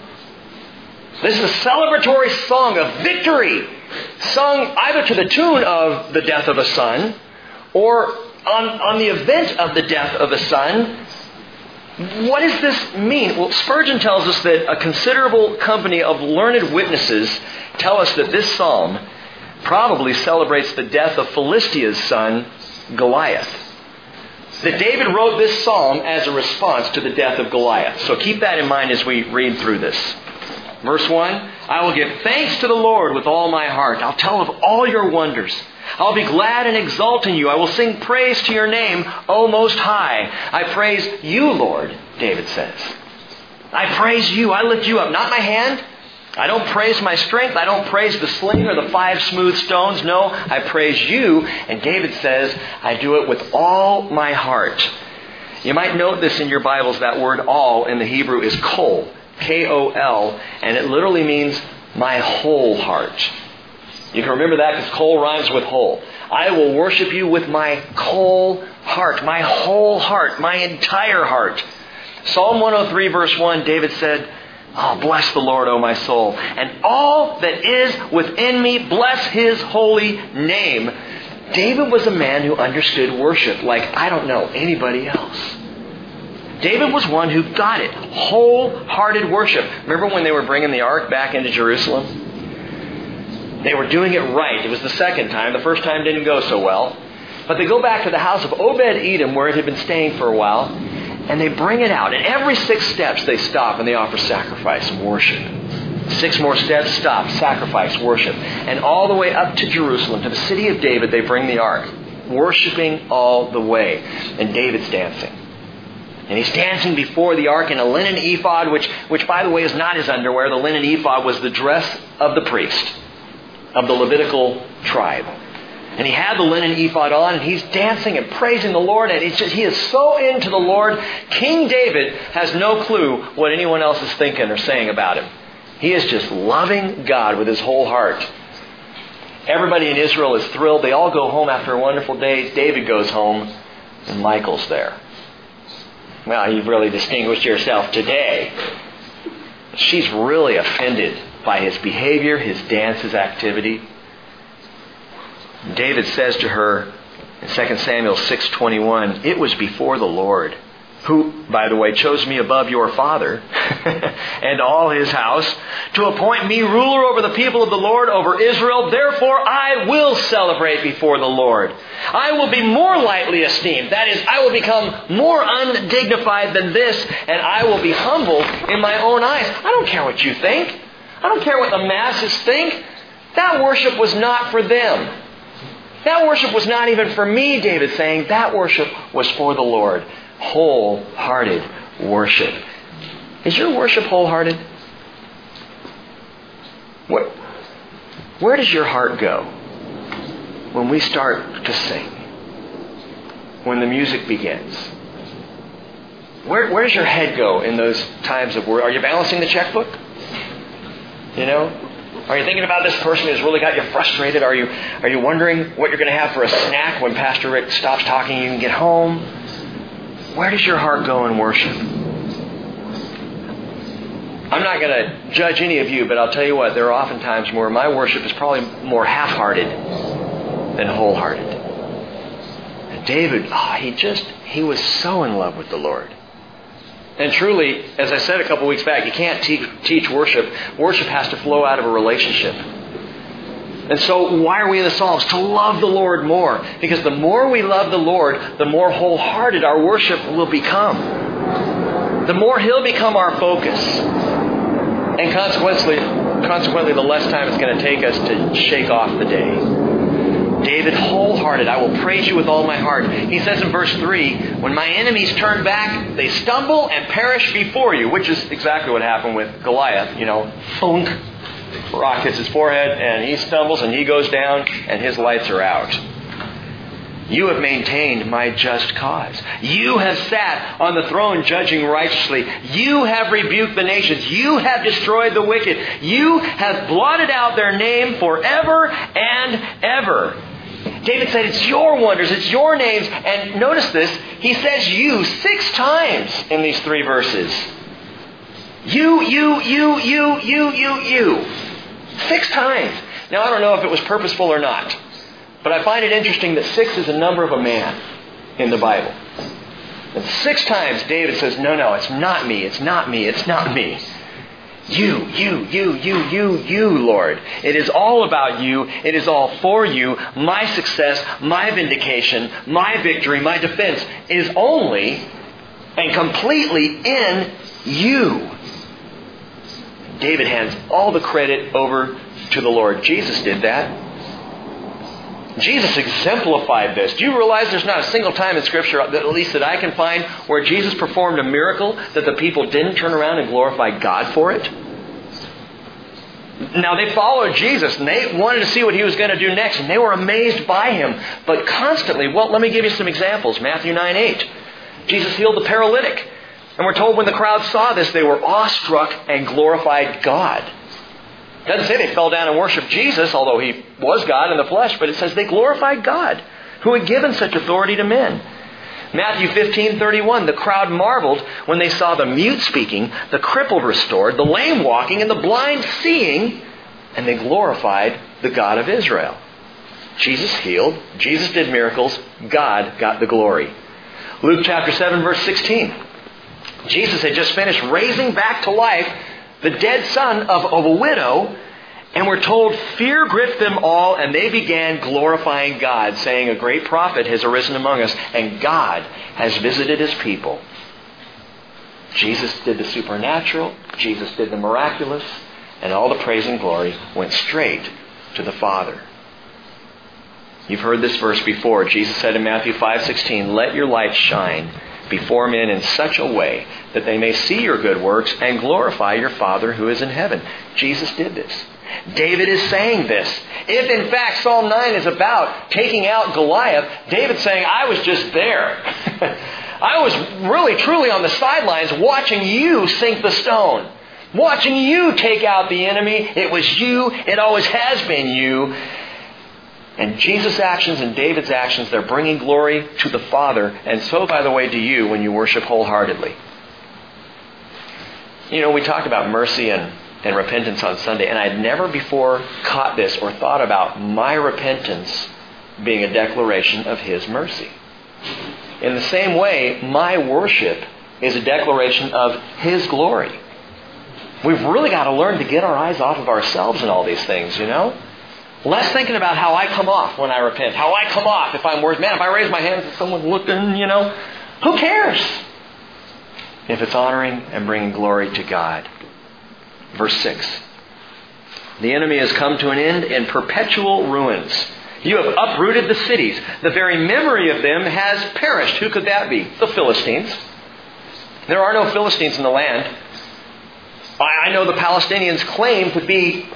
This is a celebratory song of victory, sung either to the tune of the death of a son or on, on the event of the death of a son, what does this mean? Well, Spurgeon tells us that a considerable company of learned witnesses tell us that this psalm probably celebrates the death of Philistia's son, Goliath. That David wrote this psalm as a response to the death of Goliath. So keep that in mind as we read through this. Verse 1 I will give thanks to the Lord with all my heart. I'll tell of all your wonders. I'll be glad and exult in you. I will sing praise to your name, O Most High. I praise you, Lord, David says. I praise you. I lift you up, not my hand. I don't praise my strength. I don't praise the sling or the five smooth stones. No, I praise you. And David says, I do it with all my heart. You might note this in your Bibles. That word all in the Hebrew is kol. K-O-L. And it literally means my whole heart. You can remember that because kol rhymes with whole. I will worship you with my whole heart, my whole heart, my entire heart. Psalm 103 verse 1, David said, Oh, bless the Lord, O my soul. And all that is within me, bless his holy name. David was a man who understood worship like I don't know anybody else. David was one who got it. Wholehearted worship. Remember when they were bringing the ark back into Jerusalem? They were doing it right. It was the second time. The first time didn't go so well. But they go back to the house of Obed Edom, where it had been staying for a while, and they bring it out. And every six steps they stop and they offer sacrifice and worship. Six more steps, stop, sacrifice, worship. And all the way up to Jerusalem, to the city of David, they bring the ark, worshiping all the way. And David's dancing. And he's dancing before the ark in a linen ephod, which, which by the way is not his underwear. The linen ephod was the dress of the priest of the Levitical tribe. And he had the linen ephod on, and he's dancing and praising the Lord, and he's just, he is so into the Lord. King David has no clue what anyone else is thinking or saying about him. He is just loving God with his whole heart. Everybody in Israel is thrilled. They all go home after a wonderful day. David goes home, and Michal's there. Well, you've really distinguished yourself today. She's really offended by his behavior, his dance, his activity. David says to her in 2 Samuel 6:21, "It was before the Lord, who, by the way, chose me above your father and all his house to appoint me ruler over the people of the Lord, over Israel. Therefore, I will celebrate before the Lord. I will be more lightly esteemed. That is, I will become more undignified than this, and I will be humble in my own eyes. I don't care what you think. I don't care what the masses think. That worship was not for them. That worship was not even for me, David saying. That worship was for the Lord. Wholehearted worship. Is your worship wholehearted? What, where does your heart go when we start to sing? When the music begins? Where, where does your head go in those times of work? Are you balancing the checkbook? You know? Are you thinking about this person who's really got you frustrated? Are you, are you wondering what you're going to have for a snack when Pastor Rick stops talking and you can get home? Where does your heart go in worship? I'm not going to judge any of you, but I'll tell you what, there are often times where my worship is probably more half hearted than wholehearted. And David, oh, he just, he was so in love with the Lord. And truly, as I said a couple weeks back, you can't teach, teach worship. Worship has to flow out of a relationship. And so, why are we in the Psalms? To love the Lord more. Because the more we love the Lord, the more wholehearted our worship will become. The more He'll become our focus. And consequently, consequently, the less time it's going to take us to shake off the day. David, wholehearted, I will praise you with all my heart. He says in verse 3, when my enemies turn back, they stumble and perish before you, which is exactly what happened with Goliath. You know, thunk, rock hits his forehead, and he stumbles and he goes down, and his lights are out. You have maintained my just cause. You have sat on the throne judging righteously. You have rebuked the nations. You have destroyed the wicked. You have blotted out their name forever and ever. David said, It's your wonders, it's your names. And notice this, he says you six times in these three verses. You, you, you, you, you, you, you. Six times. Now, I don't know if it was purposeful or not, but I find it interesting that six is a number of a man in the Bible. And six times David says, No, no, it's not me, it's not me, it's not me. You, you, you, you, you, you, Lord. It is all about you. It is all for you. My success, my vindication, my victory, my defense is only and completely in you. David hands all the credit over to the Lord. Jesus did that. Jesus exemplified this. Do you realize there's not a single time in Scripture, at least that I can find, where Jesus performed a miracle that the people didn't turn around and glorify God for it? Now they followed Jesus and they wanted to see what he was going to do next and they were amazed by him. But constantly, well, let me give you some examples. Matthew 9 8. Jesus healed the paralytic. And we're told when the crowd saw this, they were awestruck and glorified God. It doesn't say they fell down and worshiped Jesus, although he was God in the flesh, but it says they glorified God, who had given such authority to men. Matthew 15:31 the crowd marveled when they saw the mute speaking, the crippled restored, the lame walking and the blind seeing, and they glorified the God of Israel. Jesus healed, Jesus did miracles, God got the glory. Luke chapter 7 verse 16. Jesus had just finished raising back to life the dead son of, of a widow, and we're told fear gripped them all, and they began glorifying God, saying, A great prophet has arisen among us, and God has visited his people. Jesus did the supernatural, Jesus did the miraculous, and all the praise and glory went straight to the Father. You've heard this verse before. Jesus said in Matthew 5:16, "Let your light shine before men in such a way that they may see your good works and glorify your Father who is in heaven. Jesus did this. David is saying this. If in fact Psalm 9 is about taking out Goliath, David's saying, I was just there. I was really truly on the sidelines watching you sink the stone. Watching you take out the enemy. It was you. It always has been you. And Jesus' actions and David's actions, they're bringing glory to the Father, and so, by the way, to you when you worship wholeheartedly. You know, we talked about mercy and, and repentance on Sunday, and I'd never before caught this or thought about my repentance being a declaration of His mercy. In the same way, my worship is a declaration of His glory. We've really got to learn to get our eyes off of ourselves and all these things, you know? Less thinking about how I come off when I repent, how I come off if I'm worse. Man, if I raise my hands and someone's looking, you know, who cares? If it's honoring and bringing glory to God. Verse 6. The enemy has come to an end in perpetual ruins. You have uprooted the cities. The very memory of them has perished. Who could that be? The Philistines. There are no Philistines in the land. I know the Palestinians claim to be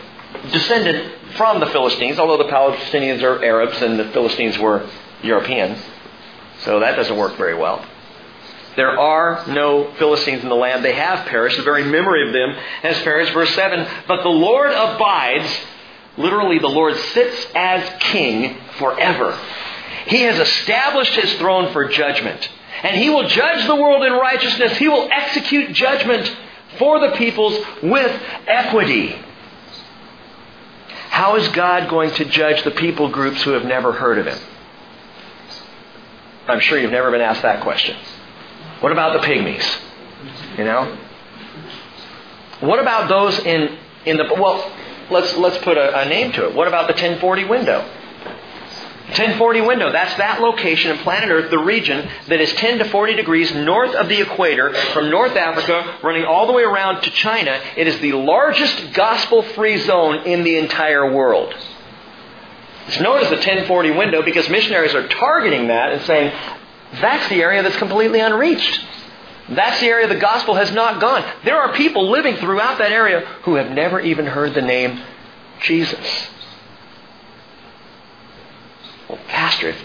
descended from the Philistines, although the Palestinians are Arabs and the Philistines were Europeans. So that doesn't work very well. There are no Philistines in the land. They have perished. The very memory of them has perished. Verse 7 But the Lord abides, literally, the Lord sits as king forever. He has established his throne for judgment. And he will judge the world in righteousness. He will execute judgment for the peoples with equity. How is God going to judge the people groups who have never heard of Him? I'm sure you've never been asked that question. What about the pygmies? You know? What about those in, in the, well, let's, let's put a, a name to it. What about the 1040 window? 1040 window, that's that location in planet Earth, the region that is 10 to 40 degrees north of the equator, from North Africa, running all the way around to China. It is the largest gospel free zone in the entire world. It's known as the 1040 window because missionaries are targeting that and saying, that's the area that's completely unreached. That's the area the gospel has not gone. There are people living throughout that area who have never even heard the name Jesus. Well, Pastor, if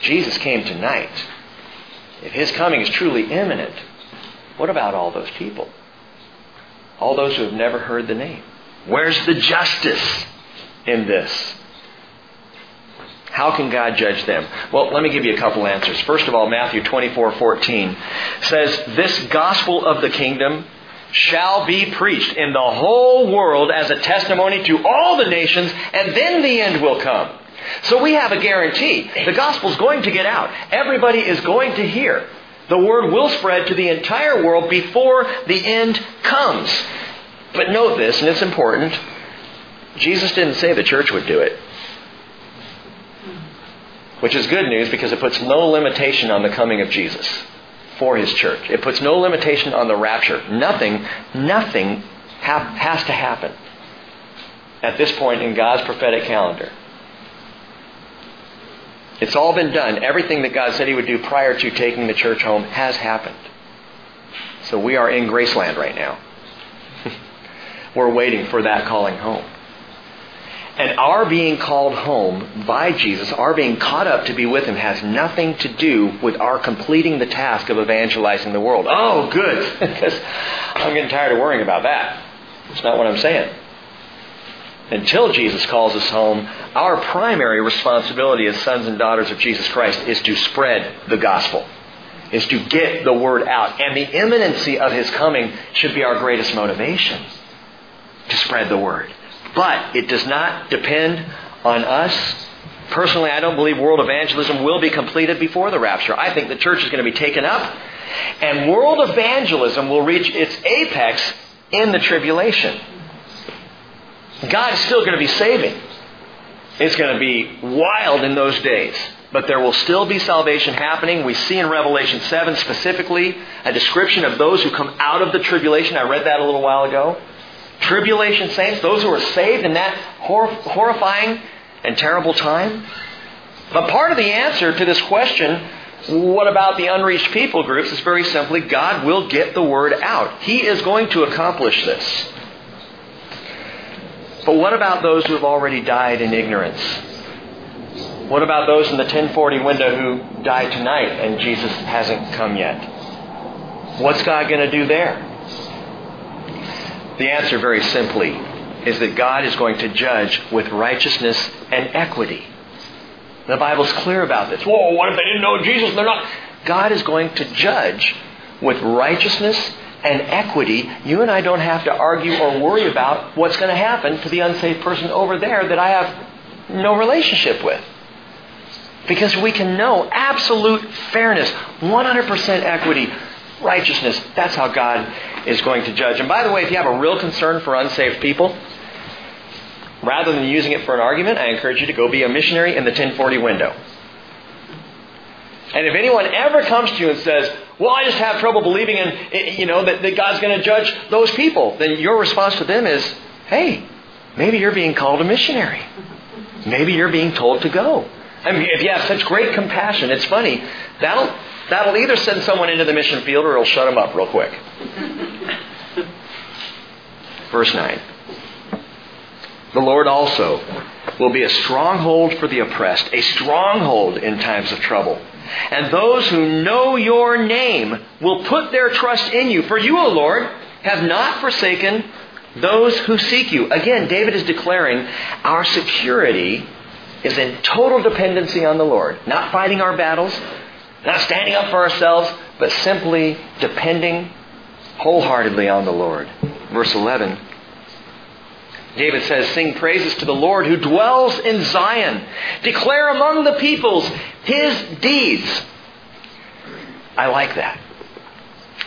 Jesus came tonight, if his coming is truly imminent, what about all those people? All those who have never heard the name? Where's the justice in this? How can God judge them? Well, let me give you a couple answers. First of all, Matthew 24, 14 says, This gospel of the kingdom shall be preached in the whole world as a testimony to all the nations, and then the end will come. So we have a guarantee. The gospel's going to get out. Everybody is going to hear. The word will spread to the entire world before the end comes. But note this, and it's important. Jesus didn't say the church would do it. Which is good news because it puts no limitation on the coming of Jesus for his church. It puts no limitation on the rapture. Nothing, nothing ha- has to happen at this point in God's prophetic calendar. It's all been done. Everything that God said He would do prior to taking the church home has happened. So we are in Graceland right now. We're waiting for that calling home. And our being called home by Jesus, our being caught up to be with Him, has nothing to do with our completing the task of evangelizing the world. Oh, good. Because I'm getting tired of worrying about that. That's not what I'm saying until Jesus calls us home, our primary responsibility as sons and daughters of Jesus Christ is to spread the gospel, is to get the word out. And the imminency of his coming should be our greatest motivation to spread the word. But it does not depend on us. Personally, I don't believe world evangelism will be completed before the rapture. I think the church is going to be taken up, and world evangelism will reach its apex in the tribulation. God is still going to be saving. It's going to be wild in those days. But there will still be salvation happening. We see in Revelation 7 specifically a description of those who come out of the tribulation. I read that a little while ago. Tribulation saints, those who are saved in that hor- horrifying and terrible time. But part of the answer to this question, what about the unreached people groups, is very simply God will get the word out. He is going to accomplish this. But what about those who have already died in ignorance? What about those in the 1040 window who died tonight and Jesus hasn't come yet? What's God going to do there? The answer, very simply, is that God is going to judge with righteousness and equity. The Bible's clear about this. Whoa, what if they didn't know Jesus? They're not. God is going to judge with righteousness and equity, you and I don't have to argue or worry about what's going to happen to the unsafe person over there that I have no relationship with. Because we can know absolute fairness, 100% equity, righteousness. That's how God is going to judge. And by the way, if you have a real concern for unsaved people, rather than using it for an argument, I encourage you to go be a missionary in the 1040 window. And if anyone ever comes to you and says, well, I just have trouble believing in, you know, that, that God's going to judge those people, then your response to them is, hey, maybe you're being called a missionary. Maybe you're being told to go. I mean, if you have such great compassion, it's funny. That'll, that'll either send someone into the mission field or it'll shut them up real quick. Verse 9. The Lord also will be a stronghold for the oppressed, a stronghold in times of trouble. And those who know your name will put their trust in you. For you, O Lord, have not forsaken those who seek you. Again, David is declaring our security is in total dependency on the Lord. Not fighting our battles, not standing up for ourselves, but simply depending wholeheartedly on the Lord. Verse 11. David says, Sing praises to the Lord who dwells in Zion. Declare among the peoples his deeds. I like that.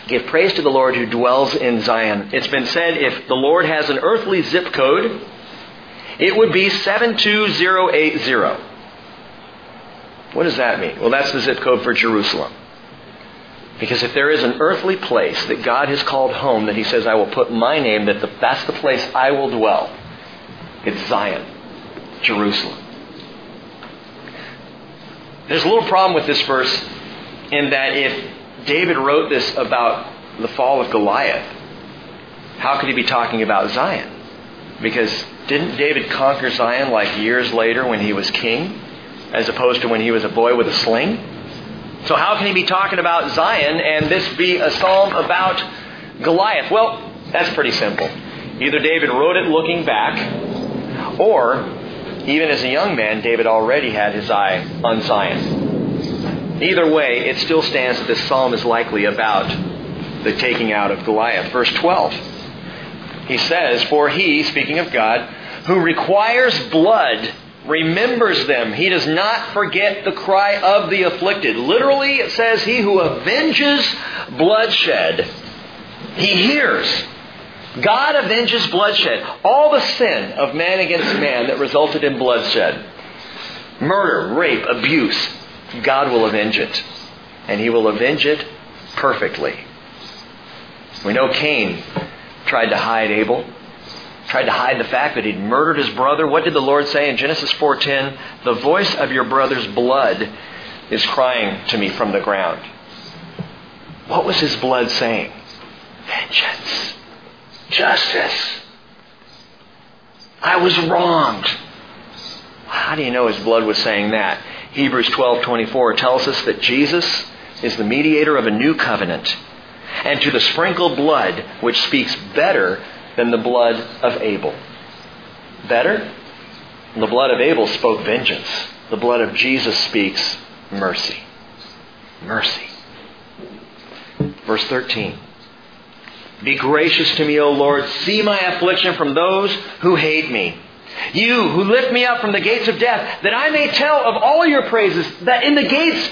Give praise to the Lord who dwells in Zion. It's been said if the Lord has an earthly zip code, it would be 72080. What does that mean? Well, that's the zip code for Jerusalem. Because if there is an earthly place that God has called home, that He says, I will put my name, that the, that's the place I will dwell, it's Zion, Jerusalem. There's a little problem with this verse in that if David wrote this about the fall of Goliath, how could he be talking about Zion? Because didn't David conquer Zion like years later when he was king, as opposed to when he was a boy with a sling? So how can he be talking about Zion and this be a psalm about Goliath? Well, that's pretty simple. Either David wrote it looking back, or even as a young man, David already had his eye on Zion. Either way, it still stands that this psalm is likely about the taking out of Goliath. Verse 12. He says, For he, speaking of God, who requires blood remembers them. He does not forget the cry of the afflicted. Literally, it says, He who avenges bloodshed. He hears God avenges bloodshed. All the sin of man against man that resulted in bloodshed. Murder, rape, abuse. God will avenge it. And He will avenge it perfectly. We know Cain tried to hide Abel, tried to hide the fact that he'd murdered his brother. What did the Lord say in Genesis 4:10? The voice of your brother's blood is crying to me from the ground. What was his blood saying? Vengeance. Justice. I was wronged. How do you know his blood was saying that? Hebrews 12:24 tells us that Jesus is the mediator of a new covenant and to the sprinkled blood which speaks better than the blood of Abel. Better? The blood of Abel spoke vengeance. The blood of Jesus speaks mercy. Mercy. Verse 13. Be gracious to me, O Lord. See my affliction from those who hate me. You who lift me up from the gates of death, that I may tell of all your praises, that in the gates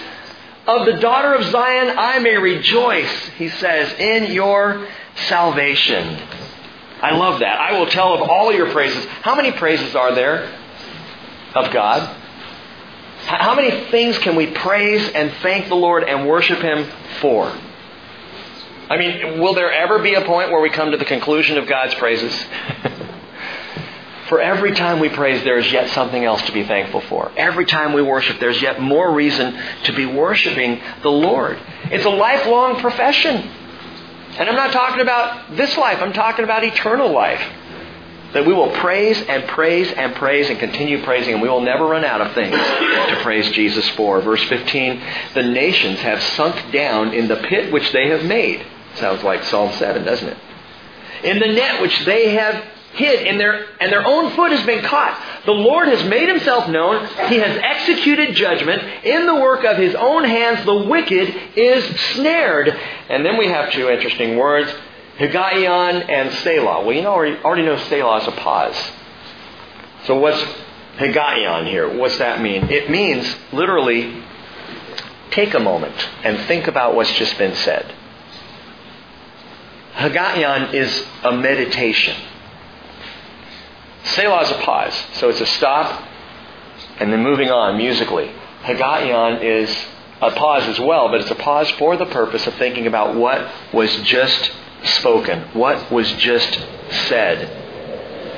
of the daughter of Zion I may rejoice, he says, in your salvation. I love that. I will tell of all your praises. How many praises are there of God? How many things can we praise and thank the Lord and worship Him for? I mean, will there ever be a point where we come to the conclusion of God's praises? for every time we praise, there is yet something else to be thankful for. Every time we worship, there's yet more reason to be worshiping the Lord. It's a lifelong profession. And I'm not talking about this life, I'm talking about eternal life. That we will praise and praise and praise and continue praising, and we will never run out of things to praise Jesus for. Verse 15 The nations have sunk down in the pit which they have made. Sounds like Psalm 7, doesn't it? In the net which they have hid in their, and their own foot has been caught. The Lord has made himself known. He has executed judgment. In the work of his own hands, the wicked is snared. And then we have two interesting words. Higgaion and Selah. Well, you know, already know Selah is a pause. So what's Higgaion here? What's that mean? It means literally take a moment and think about what's just been said. Higgaion is a meditation. Selah is a pause. So it's a stop and then moving on musically. Higgaion is a pause as well, but it's a pause for the purpose of thinking about what was just spoken, what was just said.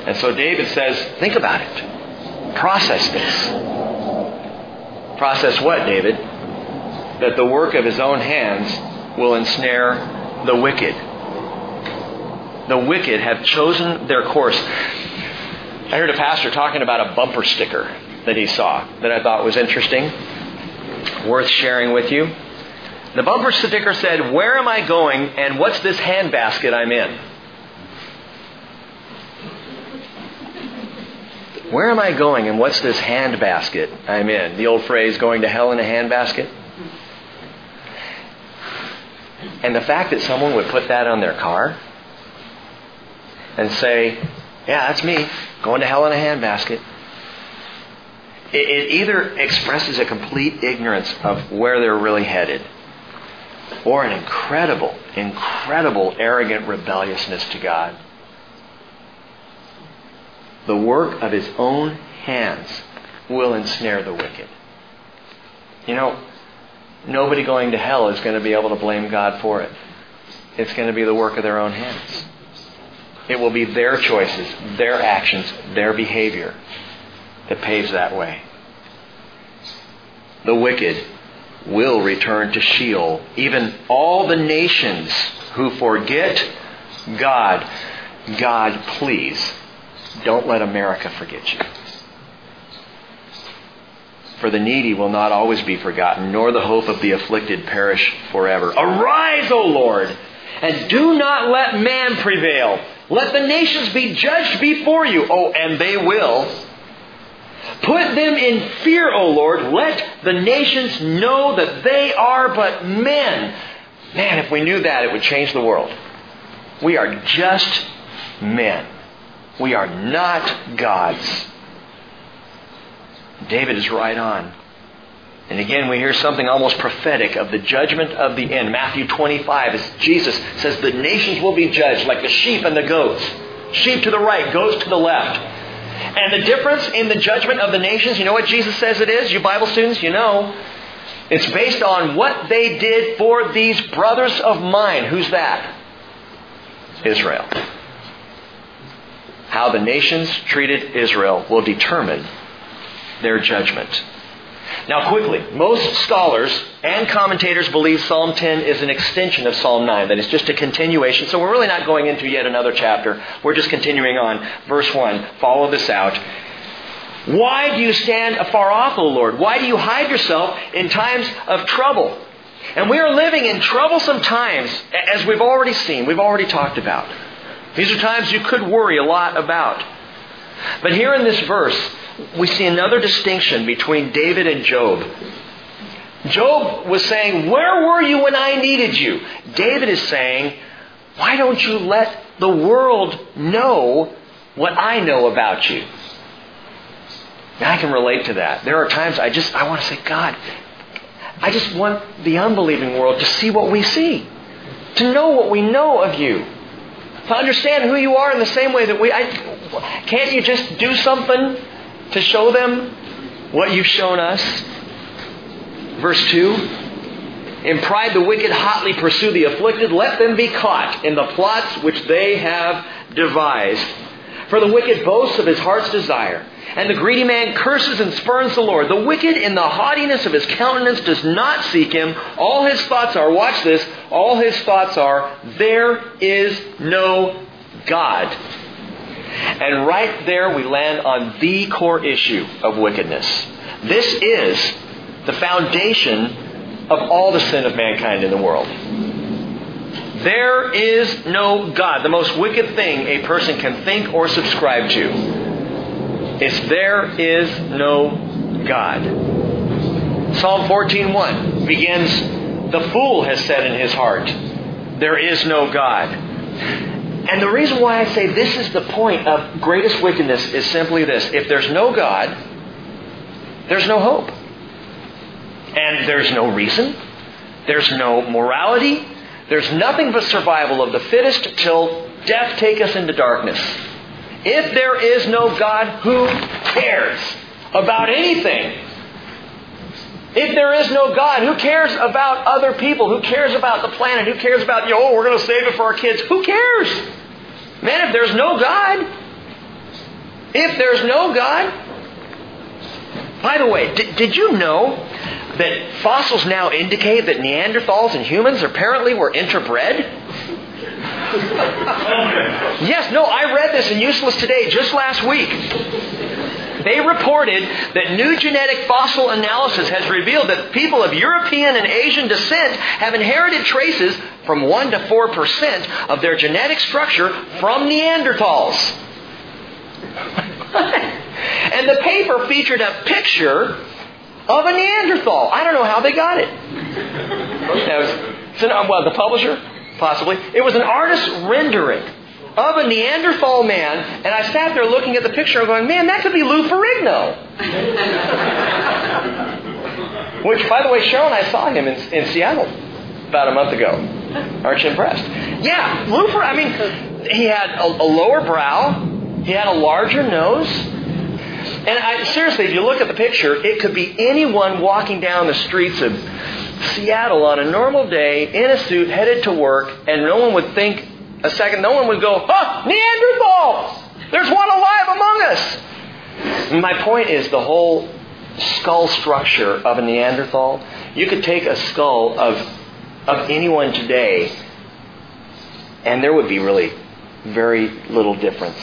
And so David says, think about it. Process this. Process what, David? That the work of his own hands will ensnare the wicked. The wicked have chosen their course. I heard a pastor talking about a bumper sticker that he saw that I thought was interesting, worth sharing with you. The bumper sticker said, Where am I going and what's this handbasket I'm in? Where am I going and what's this handbasket I'm in? The old phrase, going to hell in a handbasket. And the fact that someone would put that on their car and say, Yeah, that's me, going to hell in a handbasket. It, it either expresses a complete ignorance of where they're really headed or an incredible, incredible arrogant rebelliousness to God. The work of his own hands will ensnare the wicked. You know, nobody going to hell is going to be able to blame God for it. It's going to be the work of their own hands. It will be their choices, their actions, their behavior that paves that way. The wicked will return to Sheol. Even all the nations who forget God, God, please, don't let America forget you. For the needy will not always be forgotten, nor the hope of the afflicted perish forever. Arise, O Lord, and do not let man prevail. Let the nations be judged before you. Oh, and they will. Put them in fear, O Lord. Let the nations know that they are but men. Man, if we knew that, it would change the world. We are just men. We are not gods. David is right on. And again, we hear something almost prophetic of the judgment of the end. Matthew 25, as Jesus says, the nations will be judged like the sheep and the goats. Sheep to the right, goats to the left. And the difference in the judgment of the nations, you know what Jesus says it is? You Bible students, you know. It's based on what they did for these brothers of mine. Who's that? Israel. How the nations treated Israel will determine their judgment. Now, quickly, most scholars and commentators believe Psalm 10 is an extension of Psalm 9, that it's just a continuation. So we're really not going into yet another chapter. We're just continuing on. Verse 1, follow this out. Why do you stand afar off, O Lord? Why do you hide yourself in times of trouble? And we are living in troublesome times, as we've already seen, we've already talked about. These are times you could worry a lot about. But here in this verse, we see another distinction between David and Job. Job was saying, Where were you when I needed you? David is saying, Why don't you let the world know what I know about you? Now, I can relate to that. There are times I just, I want to say, God, I just want the unbelieving world to see what we see, to know what we know of you, to understand who you are in the same way that we. I, can't you just do something to show them what you've shown us? Verse 2 In pride, the wicked hotly pursue the afflicted. Let them be caught in the plots which they have devised. For the wicked boasts of his heart's desire, and the greedy man curses and spurns the Lord. The wicked, in the haughtiness of his countenance, does not seek him. All his thoughts are, watch this, all his thoughts are, there is no God. And right there we land on the core issue of wickedness. This is the foundation of all the sin of mankind in the world. There is no God. The most wicked thing a person can think or subscribe to is there is no God. Psalm 14:1 begins, "The fool has said in his heart, there is no God." And the reason why I say this is the point of greatest wickedness is simply this. If there's no God, there's no hope. And there's no reason. There's no morality. There's nothing but survival of the fittest till death take us into darkness. If there is no God, who cares about anything? If there is no God, who cares about other people? Who cares about the planet? Who cares about, oh, we're going to save it for our kids? Who cares? Man, if there's no God, if there's no God, by the way, did, did you know that fossils now indicate that Neanderthals and humans apparently were interbred? yes, no, I read this in USA Today just last week. They reported that new genetic fossil analysis has revealed that people of European and Asian descent have inherited traces from 1 to 4% of their genetic structure from Neanderthals. and the paper featured a picture of a Neanderthal. I don't know how they got it. Was, well, the publisher, possibly. It was an artist's rendering of a Neanderthal man, and I sat there looking at the picture and going, man, that could be Lou Ferrigno. Which, by the way, Cheryl and I saw him in, in Seattle about a month ago. Aren't you impressed? Yeah, Lou Fer- I mean, he had a, a lower brow, he had a larger nose, and I, seriously, if you look at the picture, it could be anyone walking down the streets of Seattle on a normal day in a suit headed to work, and no one would think a second, no one would go, huh, Neanderthals! There's one alive among us! My point is the whole skull structure of a Neanderthal. You could take a skull of, of anyone today, and there would be really very little difference.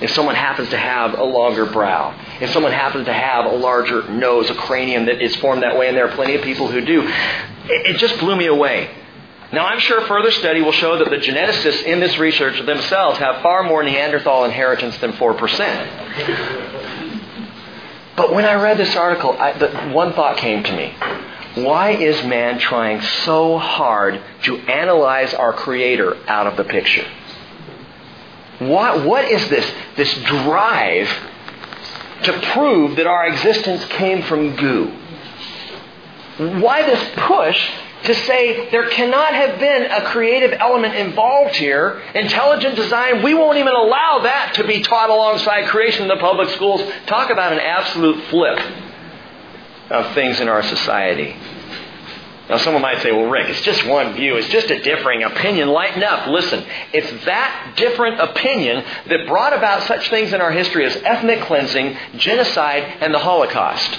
If someone happens to have a longer brow, if someone happens to have a larger nose, a cranium that is formed that way, and there are plenty of people who do, it, it just blew me away. Now, I'm sure further study will show that the geneticists in this research themselves have far more Neanderthal inheritance than 4%. But when I read this article, I, the, one thought came to me. Why is man trying so hard to analyze our Creator out of the picture? What, what is this, this drive to prove that our existence came from goo? why this push to say there cannot have been a creative element involved here, intelligent design, we won't even allow that to be taught alongside creation in the public schools. Talk about an absolute flip of things in our society. Now, someone might say, well, Rick, it's just one view. It's just a differing opinion. Lighten up. Listen, it's that different opinion that brought about such things in our history as ethnic cleansing, genocide, and the Holocaust.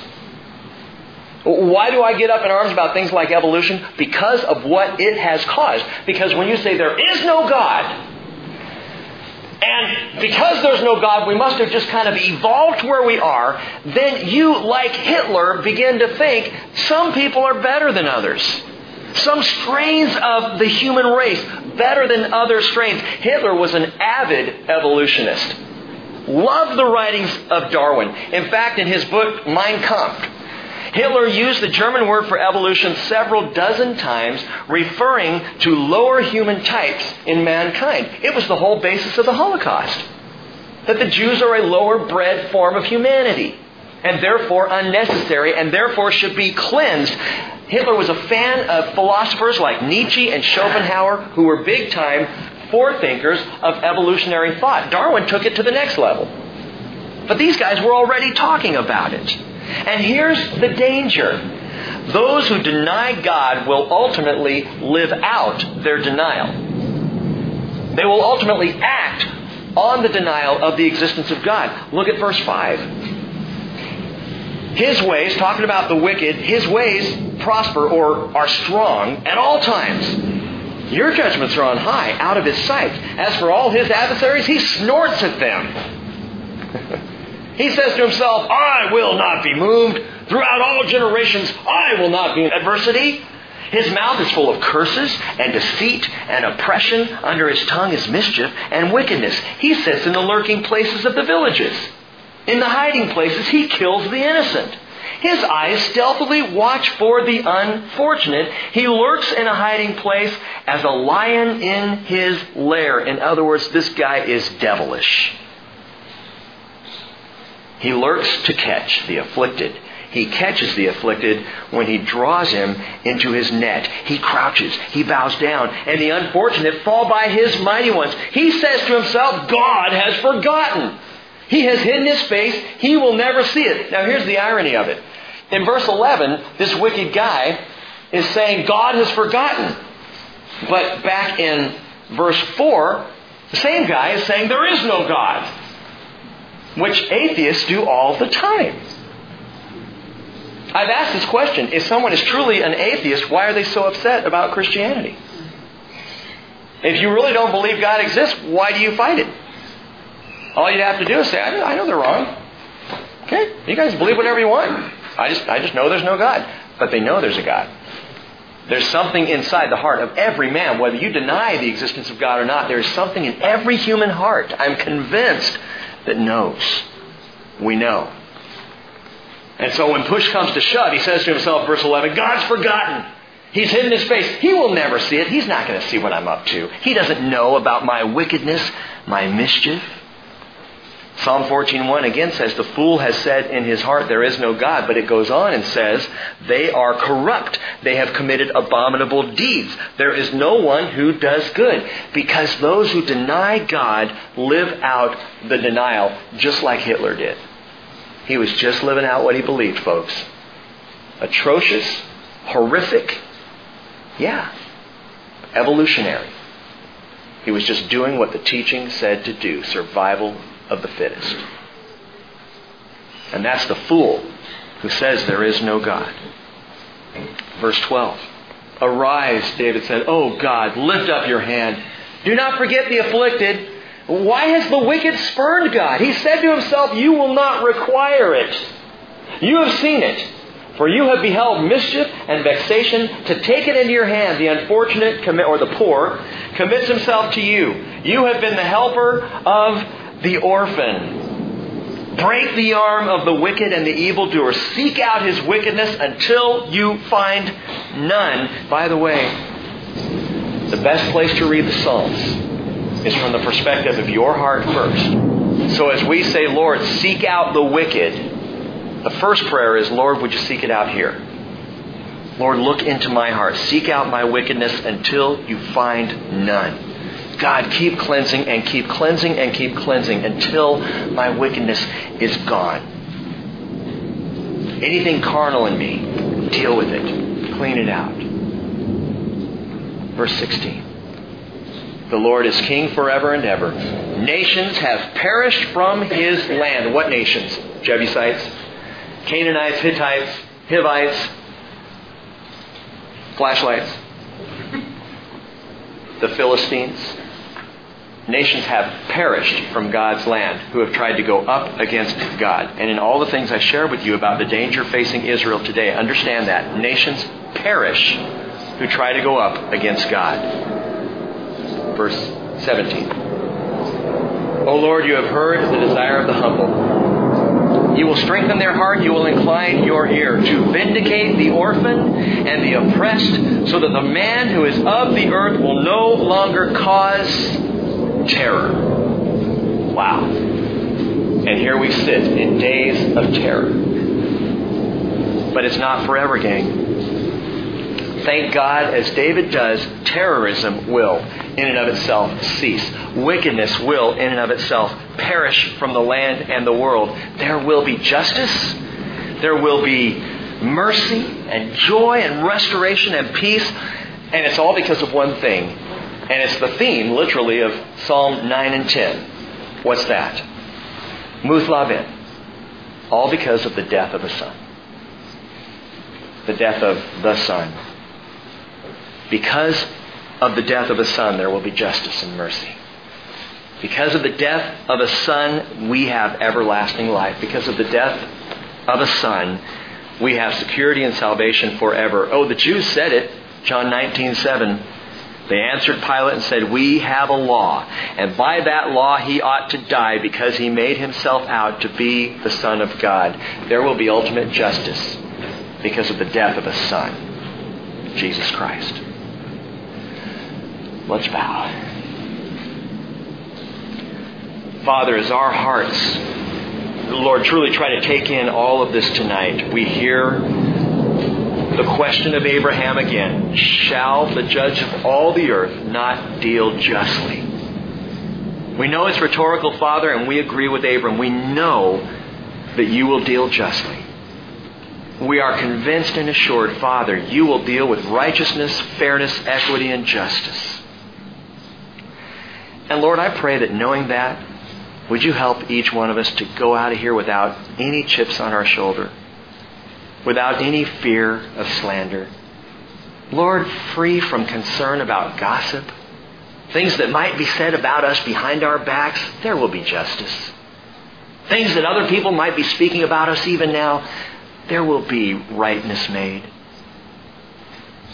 Why do I get up in arms about things like evolution? Because of what it has caused. Because when you say there is no God, and because there's no God, we must have just kind of evolved where we are, then you, like Hitler, begin to think some people are better than others. Some strains of the human race better than other strains. Hitler was an avid evolutionist. Loved the writings of Darwin. In fact, in his book, Mein Kampf, Hitler used the German word for evolution several dozen times, referring to lower human types in mankind. It was the whole basis of the Holocaust. That the Jews are a lower bred form of humanity, and therefore unnecessary, and therefore should be cleansed. Hitler was a fan of philosophers like Nietzsche and Schopenhauer, who were big time forethinkers of evolutionary thought. Darwin took it to the next level. But these guys were already talking about it. And here's the danger. Those who deny God will ultimately live out their denial. They will ultimately act on the denial of the existence of God. Look at verse 5. His ways, talking about the wicked, his ways prosper or are strong at all times. Your judgments are on high, out of his sight. As for all his adversaries, he snorts at them. He says to himself, I will not be moved. Throughout all generations, I will not be in adversity. His mouth is full of curses and deceit and oppression. Under his tongue is mischief and wickedness. He sits in the lurking places of the villages. In the hiding places, he kills the innocent. His eyes stealthily watch for the unfortunate. He lurks in a hiding place as a lion in his lair. In other words, this guy is devilish. He lurks to catch the afflicted. He catches the afflicted when he draws him into his net. He crouches, he bows down, and the unfortunate fall by his mighty ones. He says to himself, God has forgotten. He has hidden his face, he will never see it. Now here's the irony of it. In verse 11, this wicked guy is saying, God has forgotten. But back in verse 4, the same guy is saying, there is no God which atheists do all the time. I've asked this question. If someone is truly an atheist, why are they so upset about Christianity? If you really don't believe God exists, why do you fight it? All you have to do is say, I know, they're wrong. Okay, you guys believe whatever you want. I just, I just know there's no God. But they know there's a God. There's something inside the heart of every man, whether you deny the existence of God or not, there is something in every human heart. I'm convinced that knows. We know. And so when push comes to shove, he says to himself, verse 11, God's forgotten. He's hidden his face. He will never see it. He's not going to see what I'm up to. He doesn't know about my wickedness, my mischief. Psalm 14:1 again says the fool has said in his heart there is no God, but it goes on and says they are corrupt. They have committed abominable deeds. There is no one who does good because those who deny God live out the denial just like Hitler did. He was just living out what he believed, folks. Atrocious, horrific. Yeah. Evolutionary. He was just doing what the teaching said to do, survival of the fittest. And that's the fool who says there is no God. Verse 12. Arise, David said, Oh God, lift up your hand. Do not forget the afflicted. Why has the wicked spurned God? He said to himself, You will not require it. You have seen it. For you have beheld mischief and vexation to take it into your hand. The unfortunate or the poor commits himself to you. You have been the helper of the orphan. Break the arm of the wicked and the evildoer. Seek out his wickedness until you find none. By the way, the best place to read the Psalms is from the perspective of your heart first. So as we say, Lord, seek out the wicked, the first prayer is, Lord, would you seek it out here? Lord, look into my heart. Seek out my wickedness until you find none. God, keep cleansing and keep cleansing and keep cleansing until my wickedness is gone. Anything carnal in me, deal with it. Clean it out. Verse 16. The Lord is king forever and ever. Nations have perished from his land. What nations? Jebusites, Canaanites, Hittites, Hivites, flashlights, the Philistines. Nations have perished from God's land who have tried to go up against God. And in all the things I share with you about the danger facing Israel today, understand that. Nations perish who try to go up against God verse 17. O Lord, you have heard the desire of the humble. You will strengthen their heart. You will incline your ear to vindicate the orphan and the oppressed, so that the man who is of the earth will no longer cause terror. Wow. And here we sit in days of terror. But it's not forever, gang. Thank God, as David does, terrorism will in and of itself cease. Wickedness will, in and of itself, perish from the land and the world. There will be justice. There will be mercy and joy and restoration and peace. And it's all because of one thing. And it's the theme, literally, of Psalm 9 and 10. What's that? Muth All because of the death of a son. The death of the son. Because of the death of a son, there will be justice and mercy. Because of the death of a son, we have everlasting life. Because of the death of a son, we have security and salvation forever. Oh, the Jews said it. John 19, 7. They answered Pilate and said, We have a law, and by that law he ought to die because he made himself out to be the Son of God. There will be ultimate justice because of the death of a son, Jesus Christ. Let's bow. Father, as our hearts, Lord, truly try to take in all of this tonight, we hear the question of Abraham again Shall the judge of all the earth not deal justly? We know it's rhetorical, Father, and we agree with Abram. We know that you will deal justly. We are convinced and assured, Father, you will deal with righteousness, fairness, equity, and justice. And Lord, I pray that knowing that, would you help each one of us to go out of here without any chips on our shoulder, without any fear of slander. Lord, free from concern about gossip, things that might be said about us behind our backs, there will be justice. Things that other people might be speaking about us even now, there will be rightness made.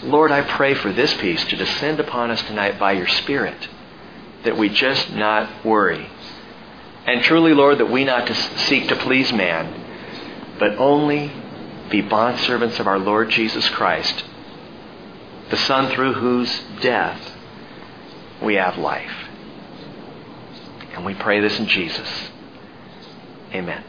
Lord, I pray for this peace to descend upon us tonight by your Spirit that we just not worry. And truly, Lord, that we not to seek to please man, but only be bondservants of our Lord Jesus Christ, the Son through whose death we have life. And we pray this in Jesus. Amen.